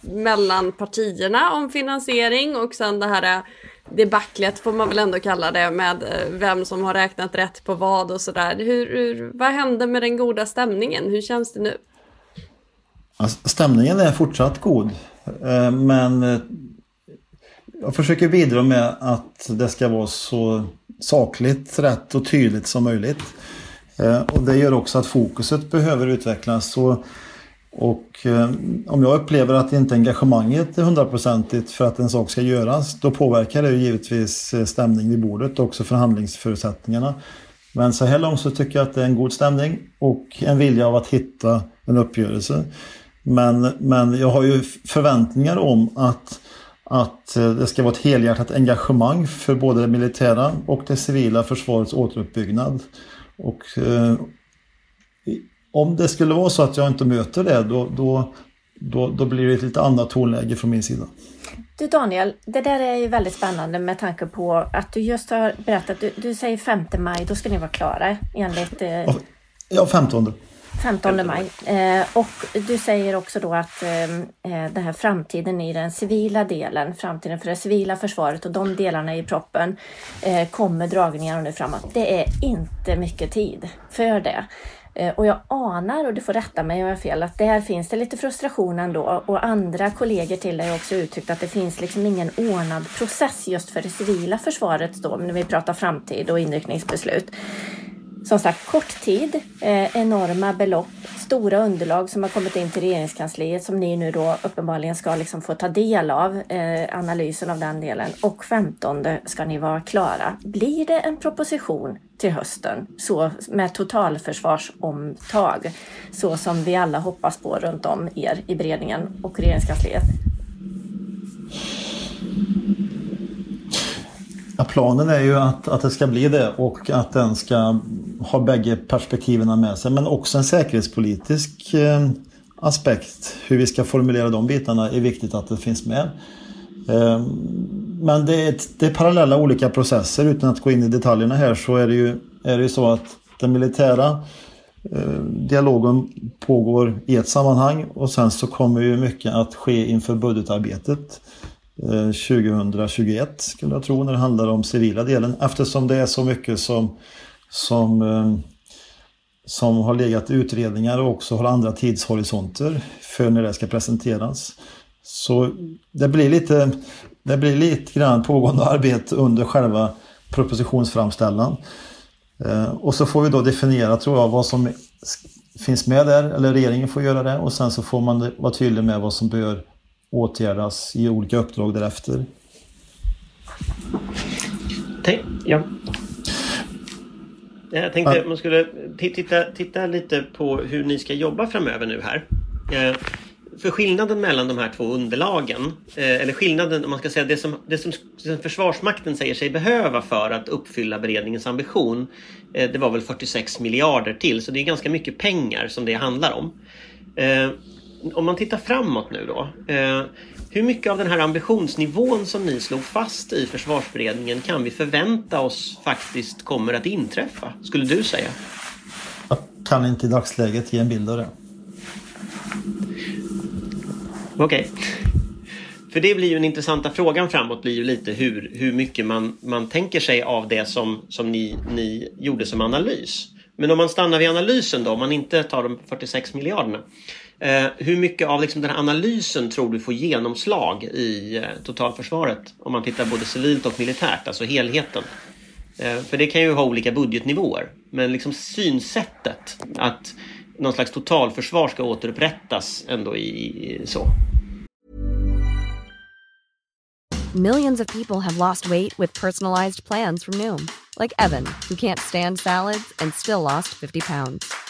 mellan partierna om finansiering och sen det här eh, debaclet får man väl ändå kalla det med eh, vem som har räknat rätt på vad och sådär. Hur, hur, vad hände med den goda stämningen? Hur känns det nu? Alltså, stämningen är fortsatt god. Eh, men eh, jag försöker bidra med att det ska vara så sakligt, rätt och tydligt som möjligt. Eh, och det gör också att fokuset behöver utvecklas. Och, och om jag upplever att inte engagemanget är hundraprocentigt för att en sak ska göras, då påverkar det givetvis stämningen vid bordet och också förhandlingsförutsättningarna. Men så här långt så tycker jag att det är en god stämning och en vilja av att hitta en uppgörelse. Men, men jag har ju förväntningar om att, att eh, det ska vara ett helhjärtat engagemang för både det militära och det civila försvarets återuppbyggnad. Och eh, om det skulle vara så att jag inte möter det då, då, då, då blir det ett lite annat tonläge från min sida. Du Daniel, det där är ju väldigt spännande med tanke på att du just har berättat, du, du säger 5 maj, då ska ni vara klara enligt... Eh, ja, 15. 15 maj. Eh, och du säger också då att eh, eh, den här framtiden i den civila delen, framtiden för det civila försvaret och de delarna i proppen eh, kommer dragningarna nu framåt. Det är inte mycket tid för det. Och jag anar, och du får rätta mig om jag har fel, att där finns det lite frustration ändå. Och andra kollegor till dig har också uttryckt att det finns liksom ingen ordnad process just för det civila försvaret då, när vi pratar framtid och inriktningsbeslut som sagt kort tid, eh, enorma belopp, stora underlag som har kommit in till regeringskansliet som ni nu då uppenbarligen ska liksom få ta del av eh, analysen av den delen och 15 ska ni vara klara. Blir det en proposition till hösten så med totalförsvarsomtag så som vi alla hoppas på runt om er i beredningen och regeringskansliet? Ja, planen är ju att, att det ska bli det och att den ska ha bägge perspektiven med sig. Men också en säkerhetspolitisk eh, aspekt. Hur vi ska formulera de bitarna är viktigt att det finns med. Eh, men det är, det är parallella olika processer. Utan att gå in i detaljerna här så är det ju, är det ju så att den militära eh, dialogen pågår i ett sammanhang och sen så kommer ju mycket att ske inför budgetarbetet. Eh, 2021 skulle jag tro när det handlar om civila delen eftersom det är så mycket som, som, eh, som har legat i utredningar och också har andra tidshorisonter för när det ska presenteras. Så det blir lite, det blir lite grann pågående arbete under själva propositionsframställan. Eh, och så får vi då definiera, tror jag, vad som finns med där, eller regeringen får göra det och sen så får man vara tydlig med vad som bör åtgärdas i olika uppdrag därefter. Ja. Jag tänkte att man skulle titta, titta lite på hur ni ska jobba framöver nu här. Eh, för skillnaden mellan de här två underlagen, eh, eller skillnaden om man ska säga det som, det som Försvarsmakten säger sig behöva för att uppfylla beredningens ambition, eh, det var väl 46 miljarder till, så det är ganska mycket pengar som det handlar om om man tittar framåt nu då. Eh, hur mycket av den här ambitionsnivån som ni slog fast i försvarsberedningen kan vi förvänta oss faktiskt kommer att inträffa? Skulle du säga? Jag kan inte i dagsläget ge en bild av det. Okej. Okay. För det blir ju den intressanta frågan framåt blir ju lite hur, hur mycket man, man tänker sig av det som, som ni, ni gjorde som analys. Men om man stannar vid analysen då, om man inte tar de 46 miljarderna. Eh, hur mycket av liksom, den här analysen tror du får genomslag i eh, totalförsvaret? Om man tittar både civilt och militärt, alltså helheten. Eh, för det kan ju ha olika budgetnivåer. Men liksom synsättet att någon slags totalförsvar ska återupprättas ändå i, i så. Millions of people have lost weight with personalized plans from Noom. Like Evan, who can't stand salads and still lost 50 pounds.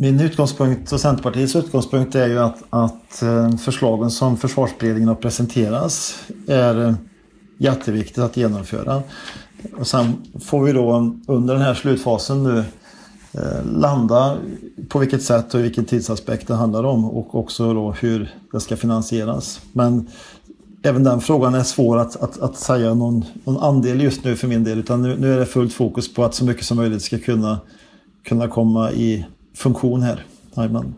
Min utgångspunkt och Centerpartiets utgångspunkt är ju att, att eh, förslagen som försvarsberedningen har presenterats är eh, jätteviktigt att genomföra. Och sen får vi då eh, under den här slutfasen nu landa på vilket sätt och vilken tidsaspekt det handlar om och också då hur det ska finansieras. Men även den frågan är svår att, att, att säga någon, någon andel just nu för min del utan nu, nu är det fullt fokus på att så mycket som möjligt ska kunna, kunna komma i funktion här. Jajamän.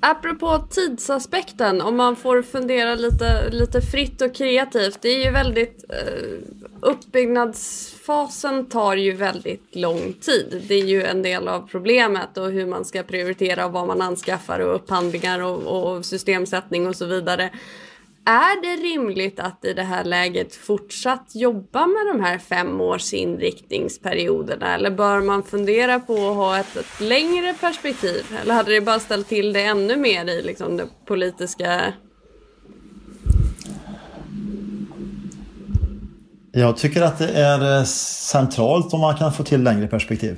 Apropå tidsaspekten, om man får fundera lite, lite fritt och kreativt. Det är ju väldigt... Eh, uppbyggnadsfasen tar ju väldigt lång tid. Det är ju en del av problemet och hur man ska prioritera och vad man anskaffar och upphandlingar och, och systemsättning och så vidare. Är det rimligt att i det här läget fortsatt jobba med de här fem års inriktningsperioderna? eller bör man fundera på att ha ett, ett längre perspektiv? Eller hade det bara ställt till det ännu mer i liksom det politiska Jag tycker att det är eh, centralt om man kan få till längre perspektiv.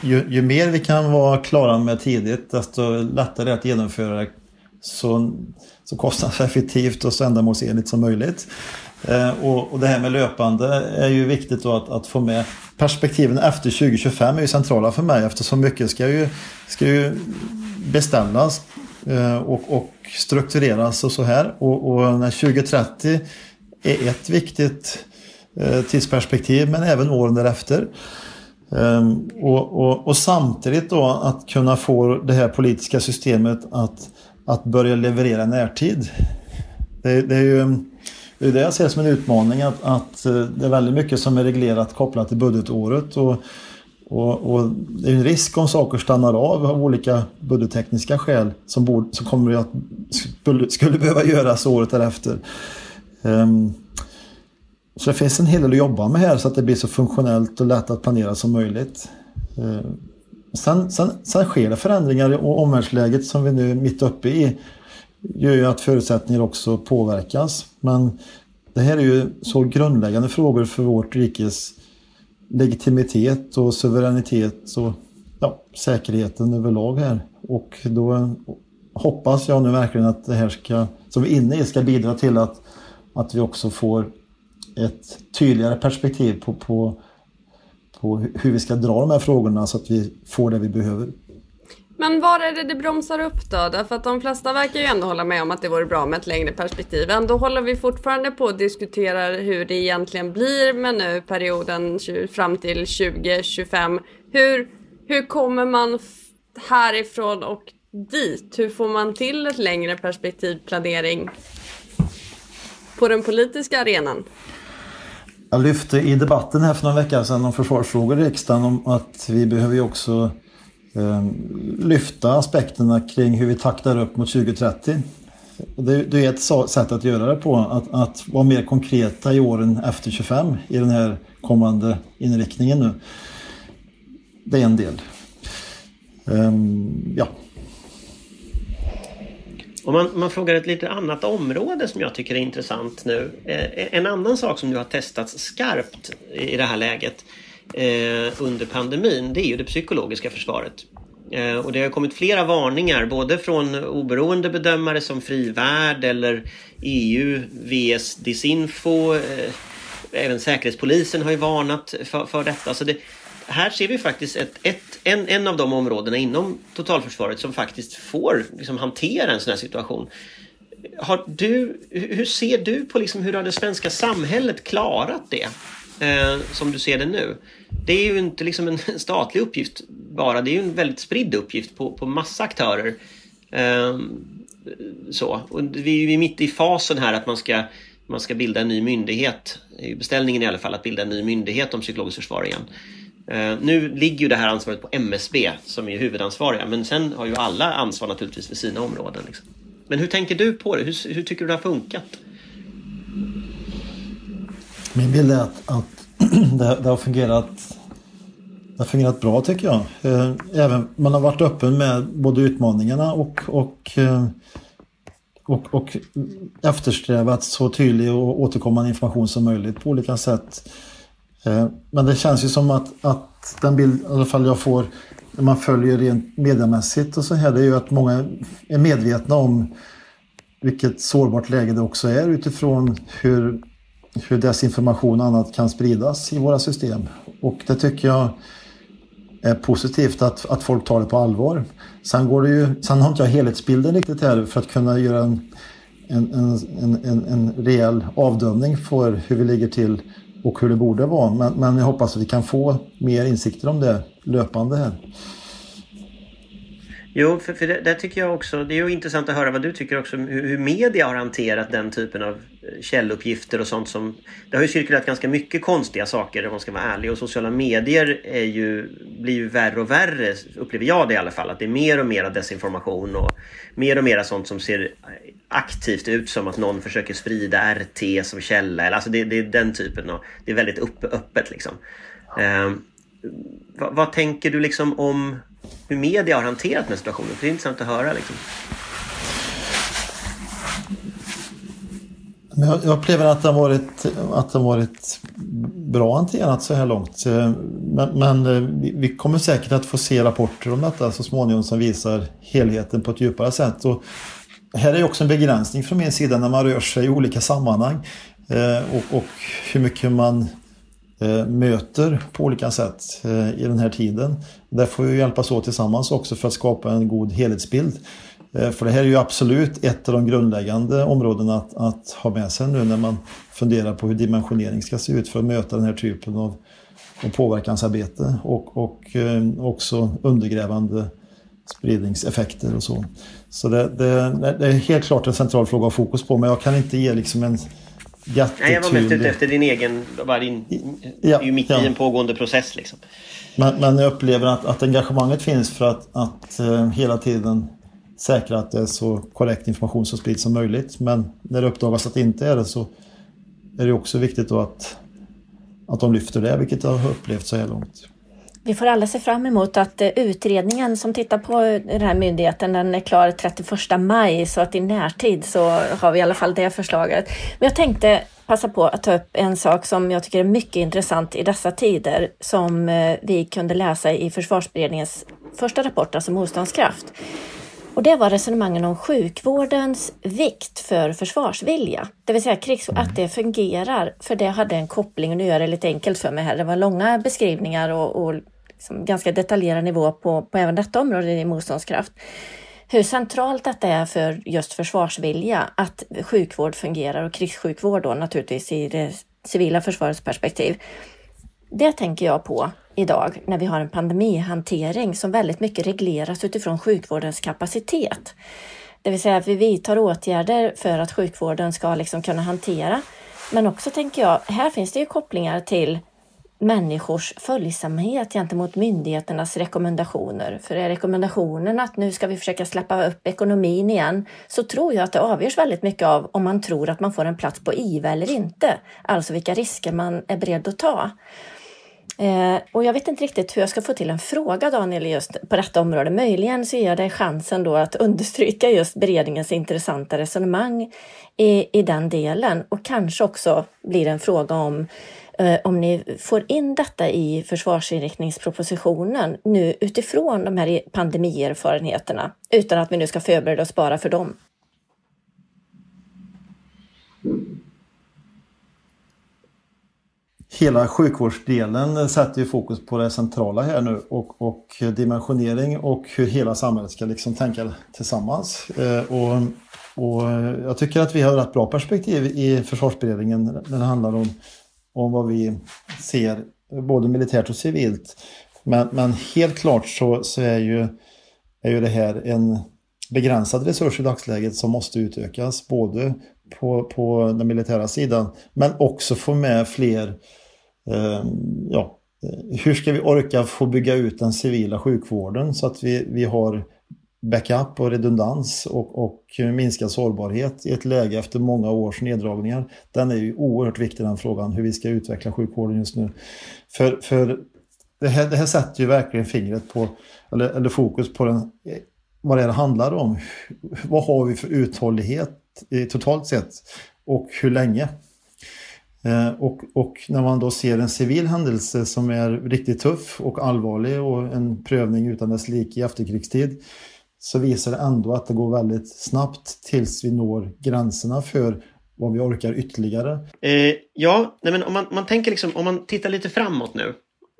Ju, ju mer vi kan vara klara med tidigt desto lättare är det att genomföra det så, så kostnadseffektivt och så ändamålsenligt som möjligt. Eh, och, och, det här med löpande är ju viktigt då att, att, få med. Perspektiven efter 2025 är ju centrala för mig eftersom mycket ska ju, ska ju beställas eh, och, och struktureras och så här. Och, och när 2030 är ett viktigt eh, tidsperspektiv men även åren därefter. Ehm, och, och, och, samtidigt då att kunna få det här politiska systemet att att börja leverera närtid. Det, det är ju det, är det jag ser som en utmaning att, att eh, det är väldigt mycket som är reglerat kopplat till budgetåret. Och, och, och, det är en risk om saker stannar av av olika budgettekniska skäl som, borde, som kommer att skulle, skulle behöva göras året därefter. Um, så det finns en hel del att jobba med här så att det blir så funktionellt och lätt att planera som möjligt. Um, Sen, sen, sen sker det förändringar och omvärldsläget som vi nu är mitt uppe i gör ju att förutsättningar också påverkas. Men det här är ju så grundläggande frågor för vårt rikes legitimitet och suveränitet och ja, säkerheten överlag här. Och då hoppas jag nu verkligen att det här ska, som vi är inne i ska bidra till att, att vi också får ett tydligare perspektiv på, på på hur vi ska dra de här frågorna så att vi får det vi behöver. Men var är det det bromsar upp då? Därför att de flesta verkar ju ändå hålla med om att det vore bra med ett längre perspektiv. Ändå håller vi fortfarande på att diskutera hur det egentligen blir med nu perioden fram till 2025. Hur, hur kommer man härifrån och dit? Hur får man till ett längre perspektivplanering på den politiska arenan? Jag lyfte i debatten här för några veckor sedan om försvarsfrågor i riksdagen om att vi behöver ju också eh, lyfta aspekterna kring hur vi taktar upp mot 2030. Det, det är ett sätt att göra det på, att, att vara mer konkreta i åren efter 25 i den här kommande inriktningen nu. Det är en del. Um, ja. Om man, man, frågar ett lite annat område som jag tycker är intressant nu. Eh, en annan sak som nu har testats skarpt i det här läget eh, under pandemin det är ju det psykologiska försvaret. Eh, och det har kommit flera varningar både från oberoende bedömare som Frivärd eller EU, VS Disinfo. Eh, även Säkerhetspolisen har ju varnat för, för detta. Så det, här ser vi faktiskt ett, ett, en, en av de områdena inom totalförsvaret som faktiskt får liksom, hantera en sån här situation. Har du, hur ser du på liksom, hur har det svenska samhället klarat det? Eh, som du ser det nu. Det är ju inte liksom en statlig uppgift bara, det är ju en väldigt spridd uppgift på, på massa aktörer. Eh, så. Och vi är mitt i fasen här att man ska, man ska bilda en ny myndighet. Beställningen i alla fall att bilda en ny myndighet om psykologiskt försvar igen. Eh, nu ligger ju det här ansvaret på MSB som är huvudansvariga men sen har ju alla ansvar naturligtvis för sina områden. Liksom. Men hur tänker du på det? Hur, hur, tycker du det har funkat? Min bild är att, att det, det, har fungerat det har fungerat bra tycker jag. Eh, även man har varit öppen med både utmaningarna och, och, eh, och, och eftersträvat så tydlig och återkommande information som möjligt på olika sätt. Eh, men det känns ju som att, att den bild i alla fall jag får när man följer rent mediemässigt och så här, det är ju att många är medvetna om vilket sårbart läge det också är utifrån hur, hur desinformation och annat kan spridas i våra system. Och det tycker jag är positivt att, att folk tar det på allvar. Sen, går det ju, sen har inte jag helhetsbilden riktigt här för att kunna göra en, en, en, en, en rejäl avdömning för hur vi ligger till och hur det borde vara. Men, men jag hoppas att vi kan få mer insikter om det löpande här. Jo, för, för det, det, tycker jag också. Det är ju intressant att höra vad du tycker också hur, hur media har hanterat den typen av eh, källuppgifter och sånt som... Det har ju cirkulerat ganska mycket konstiga saker om man ska vara ärlig och sociala medier är ju, blir ju värre och värre, upplever jag det i alla fall. Att det är mer och mer desinformation och mer och mer sånt som ser aktivt ut som att någon försöker sprida RT som källa. Alltså det, det är den typen av... Det är väldigt upp, öppet liksom. Eh, vad, vad tänker du liksom om hur media har hanterat den här situationen. Det är intressant att höra. Liksom. Jag upplever att det har varit, att den varit bra hanterat så här långt. Men, men, eh, vi kommer säkert att få se rapporter om detta så småningom som visar helheten på ett djupare sätt. Och här är också en begränsning från min sida när man rör sig i olika sammanhang eh, och, och hur mycket man eh, möter på olika sätt i den här tiden. Där får vi hjälpas åt tillsammans också för att skapa en god helhetsbild. Eh, för det här är ju absolut ett av de grundläggande områdena att, att ha med sig nu när man funderar på hur dimensionering ska se ut för att möta den här typen av, av påverkansarbete och, och eh, också undergrävande spridningseffekter och så. Så det, det, det, är helt klart en central fråga att ha fokus på men jag kan inte ge liksom en Nej, jag var mest ute efter din egen... Bara din, ja, är ju mitt ja. i en pågående process. Liksom. Men, men jag upplever att, att engagemanget finns för att, att uh, hela tiden säkra att det är så korrekt information som sprids som möjligt. Men när det uppdagas att det inte är det så är det också viktigt då att, att de lyfter det, vilket jag har upplevt så här långt. Vi får alla se fram emot att eh, utredningen som tittar på eh, den här myndigheten den är klar 31 maj så att i närtid så har vi i alla fall det förslaget. Men jag tänkte passa på att ta upp en sak som jag tycker är mycket intressant i dessa tider som eh, vi kunde läsa i försvarsberedningens första rapport, alltså motståndskraft. Och det var resonemangen om sjukvårdens vikt för försvarsvilja. Det vill säga krigs att det fungerar, för det hade en koppling, och nu gör jag det lite enkelt för mig här, det var långa beskrivningar och, och liksom ganska detaljerad nivå på, på även detta område i motståndskraft. Hur centralt detta är för just försvarsvilja, att sjukvård fungerar och krigssjukvård då naturligtvis i det civila försvarets perspektiv. Det tänker jag på idag när vi har en pandemihantering som väldigt mycket regleras utifrån sjukvårdens kapacitet. Det vill säga att vi vidtar åtgärder för att sjukvården ska liksom kunna hantera. Men också tänker jag, här finns det ju kopplingar till människors följsamhet gentemot myndigheternas rekommendationer. För är rekommendationen att nu ska vi försöka släppa upp ekonomin igen, så tror jag att det avgörs väldigt mycket av om man tror att man får en plats på IVA eller inte. Alltså vilka risker man är beredd att ta. Eh, och jag vet inte riktigt hur jag ska få till en fråga Daniel just på detta område. Möjligen så ger jag dig chansen då att understryka just beredningens intressanta resonemang i, i den delen och kanske också blir en fråga om eh, om ni får in detta i försvarsinriktningspropositionen nu utifrån de här pandemierfarenheterna utan att vi nu ska förbereda oss bara för dem. Hela sjukvårdsdelen sätter ju fokus på det centrala här nu och, och dimensionering och hur hela samhället ska liksom tänka tillsammans. Eh, och, och jag tycker att vi har ett bra perspektiv i försvarsberedningen när det handlar om, om vad vi ser både militärt och civilt. Men, men helt klart så, så är, ju, är ju det här en begränsad resurs i dagsläget som måste utökas både på, på den militära sidan men också få med fler Ehm, ja, hur ska vi orka få bygga ut den civila sjukvården så att vi, vi har backup och redundans och, och minskad sårbarhet i ett läge efter många års neddragningar. Den är ju oerhört viktig den frågan, hur vi ska utveckla sjukvården just nu. För, för det, här, det här sätter ju verkligen fingret på, eller, eller fokus på den, vad det handlar om. Vad har vi för uthållighet totalt sett och hur länge? Eh, och, och, när man då ser en civil händelse som är riktigt tuff och allvarlig och en prövning utan dess like i efterkrigstid så visar det ändå att det går väldigt snabbt tills vi når gränserna för vad vi orkar ytterligare. Eh, ja, nej men om man, man tänker liksom, om man tittar lite framåt nu.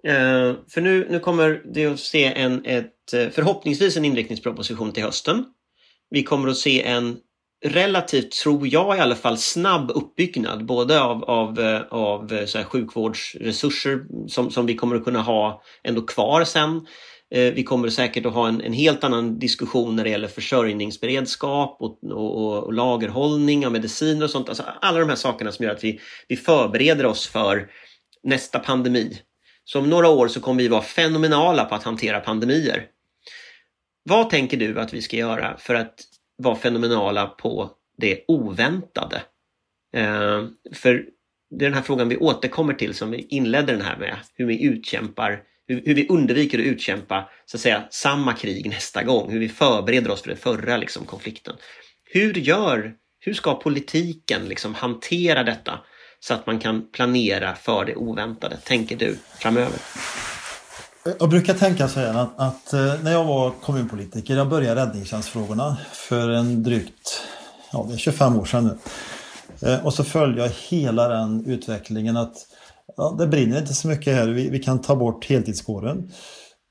Eh, för nu, nu kommer det att se en, ett, eh, förhoppningsvis en inriktningsproposition till hösten. Vi kommer att se en relativt, tror jag i alla fall, snabb uppbyggnad både av, av, eh, av eh, så här, sjukvårdsresurser som, som vi kommer att kunna ha ändå kvar sen. Eh, vi kommer säkert att ha en, en, helt annan diskussion när det gäller försörjningsberedskap och, och, och, lagerhållning av mediciner och sånt. Alltså alla de här sakerna som gör att vi, vi förbereder oss för nästa pandemi. Så om några år så kommer vi vara fenomenala på att hantera pandemier. Vad tänker du att vi ska göra för att var fenomenala på det oväntade? Eh, för det är den här frågan vi återkommer till som vi inledde den här med, hur vi utkämpar hur, hur vi undviker att utkämpa så att säga, samma krig nästa gång, hur vi förbereder oss för den förra liksom, konflikten. Hur, gör, hur ska politiken liksom, hantera detta så att man kan planera för det oväntade, tänker du, framöver? Jag brukar tänka så här att, att, eh, när jag var kommunpolitiker, jag började räddningstjänstfrågorna för en drygt ja, det är 25 år sedan nu. Eh, och så följde jag hela den utvecklingen att ja, det brinner inte så mycket här, vi, vi kan ta bort heltidskåren.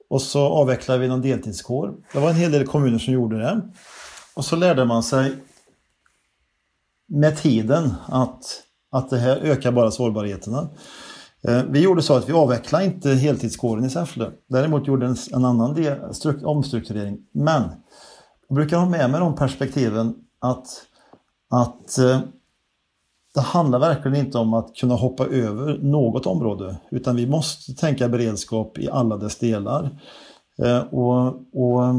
Och så avvecklar vi någon deltidskår. Det var en hel del kommuner som gjorde det. Och så lärde man sig med tiden att, att det här ökar bara sårbarheterna. Eh, vi gjorde så att vi avvecklade inte heltidskåren i Säffle. Däremot gjorde en, en annan del, omstrukturering. Men jag brukar ha med mig de perspektiven att, att eh, det handlar verkligen inte om att kunna hoppa över något område utan vi måste tänka beredskap i alla dess delar. Eh, och, och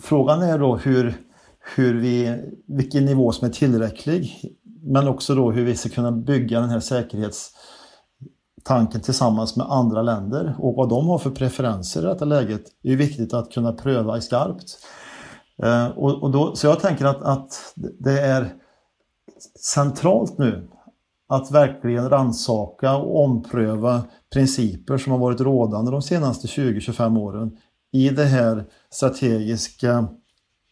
Frågan är då hur, hur vi, vilken nivå som är tillräcklig men också då hur vi ska kunna bygga den här säkerhets tanken tillsammans med andra länder och vad de har för preferenser i detta läget det är viktigt att kunna pröva i skarpt. Eh, och, och då, så jag tänker att, att det är centralt nu att verkligen ransaka och ompröva principer som har varit rådande de senaste 20-25 åren i det här strategiska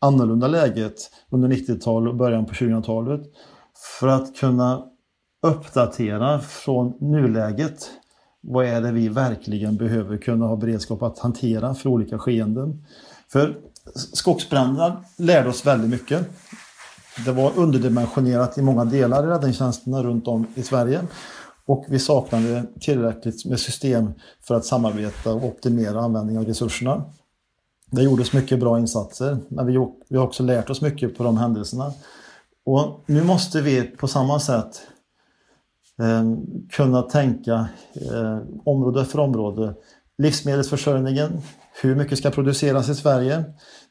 annorlunda läget under 90-talet och början på 2000-talet för att kunna uppdatera från nuläget. Vad är det vi verkligen behöver kunna ha beredskap att hantera för olika skeenden? För skogsbränderna lärde oss väldigt mycket. Det var underdimensionerat i många delar i räddningstjänsterna runt om i Sverige. Och vi saknade tillräckligt med system för att samarbeta och optimera användningen av resurserna. Det gjordes mycket bra insatser, men vi, har också lärt oss mycket på de händelserna. Och nu måste vi på samma sätt Ehm, kunna tänka eh, område för område. Livsmedelsförsörjningen, hur mycket ska produceras i Sverige?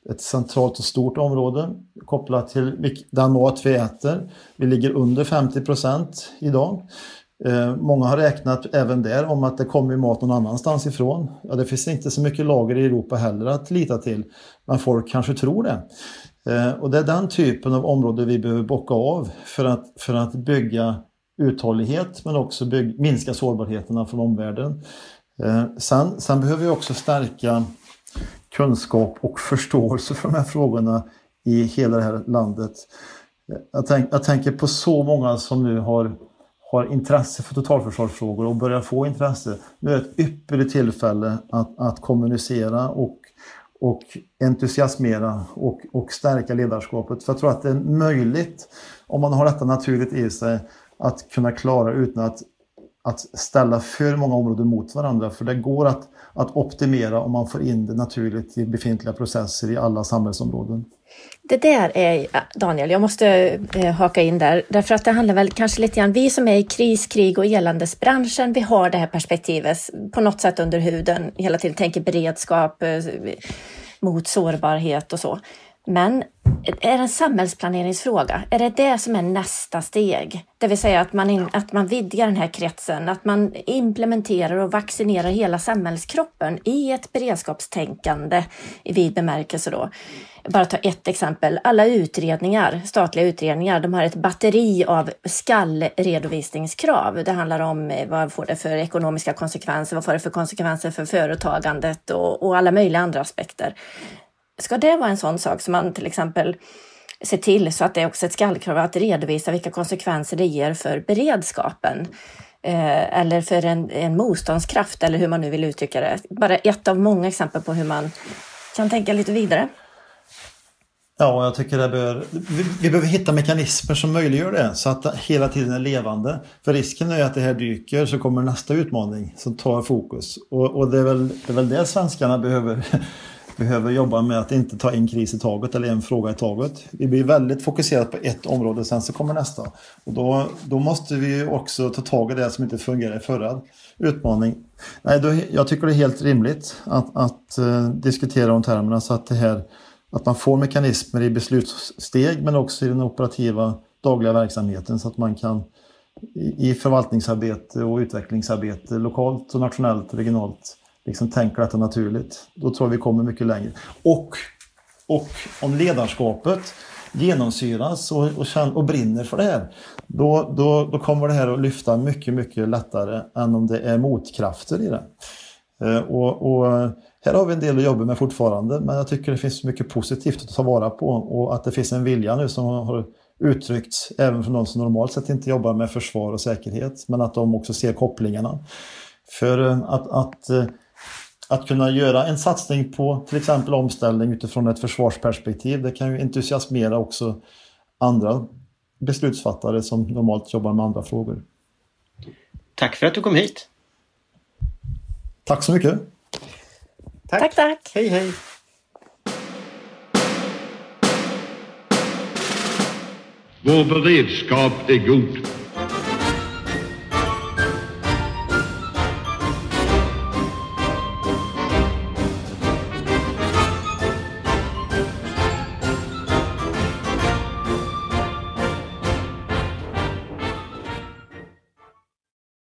Ett centralt och stort område kopplat till den mat vi äter. Vi ligger under 50 procent idag. Eh, många har räknat även där om att det kommer mat någon annanstans ifrån. Ja, det finns inte så mycket lager i Europa heller att lita till, men folk kanske tror det. Eh, och det är den typen av område vi behöver bocka av för att, för att bygga uthållighet men också bygg, minska sårbarheterna från omvärlden. Eh, sen, sen behöver vi också stärka kunskap och förståelse för de här frågorna i hela det här landet. Jag, tänk, jag tänker på så många som nu har, har intresse för totalförsvarsfrågor och börjar få intresse. Nu är det ett ypperligt tillfälle att, att kommunicera och, och entusiasmera och, och stärka ledarskapet. För jag tror att det är möjligt, om man har detta naturligt i sig, att kunna klara utan att att ställa för många områden mot varandra. För det går att, att optimera om man får in det naturligt i befintliga processer i alla samhällsområden. Det där är, Daniel, jag måste eh, haka in där, därför att det handlar väl kanske lite grann, vi som är i kris, krig och eländesbranschen, vi har det här perspektivet på något sätt under huden, hela tiden tänker beredskap eh, mot sårbarhet och så. Men är det en samhällsplaneringsfråga? Är det det som är nästa steg? Det vill säga att man, in, att man vidgar den här kretsen, att man implementerar och vaccinerar hela samhällskroppen i ett beredskapstänkande i vid bemärkelse då. Bara ta ett exempel. Alla utredningar, statliga utredningar, de har ett batteri av skallredovisningskrav. Det handlar om eh, vad får det för ekonomiska konsekvenser, vad får det för konsekvenser för företagandet och, och alla möjliga andra aspekter. Ska det vara en sån sak som man till exempel ser till så att det är också ett skallkrav att redovisa vilka konsekvenser det ger för beredskapen eh, eller för en, en motståndskraft eller hur man nu vill uttrycka det. Bara ett av många exempel på hur man kan tänka lite vidare. Ja, jag tycker det bör, vi, vi behöver hitta mekanismer som möjliggör det så att det hela tiden är levande. För risken är att det här dyker så kommer nästa utmaning som tar fokus. Och, och det, är väl, det är väl det svenskarna behöver, behöver jobba med, att inte ta en kris i taget eller en fråga i taget. Vi blir väldigt fokuserade på ett område, sen så kommer nästa. Och då, då måste vi också ta tag i det som inte fungerade i förra utmaning. Nej, då, jag tycker det är helt rimligt att, att uh, diskutera de termerna så att det här att man får mekanismer i beslutssteg men också i den operativa dagliga verksamheten så att man kan i förvaltningsarbete och utvecklingsarbete lokalt och nationellt och regionalt liksom tänker detta naturligt. Då tror jag vi kommer mycket längre. Och, och om ledarskapet genomsyras och, och, känner, och brinner för det här, då, då, då kommer det här att lyfta mycket, mycket lättare än om det är motkrafter i det. Eh, och, och här har vi en del att jobba med fortfarande, men jag tycker det finns mycket positivt att ta vara på och att det finns en vilja nu som har uttryckts även från de som normalt sett inte jobbar med försvar och säkerhet, men att de också ser kopplingarna. För eh, att, att, eh, att kunna göra en satsning på till exempel omställning utifrån ett försvarsperspektiv, det kan ju entusiasmera också andra beslutsfattare som normalt jobbar med andra frågor. Tack för att du kom hit. Tack så mycket. Tack. tack, tack. Hej, hej. Vår beredskap är god.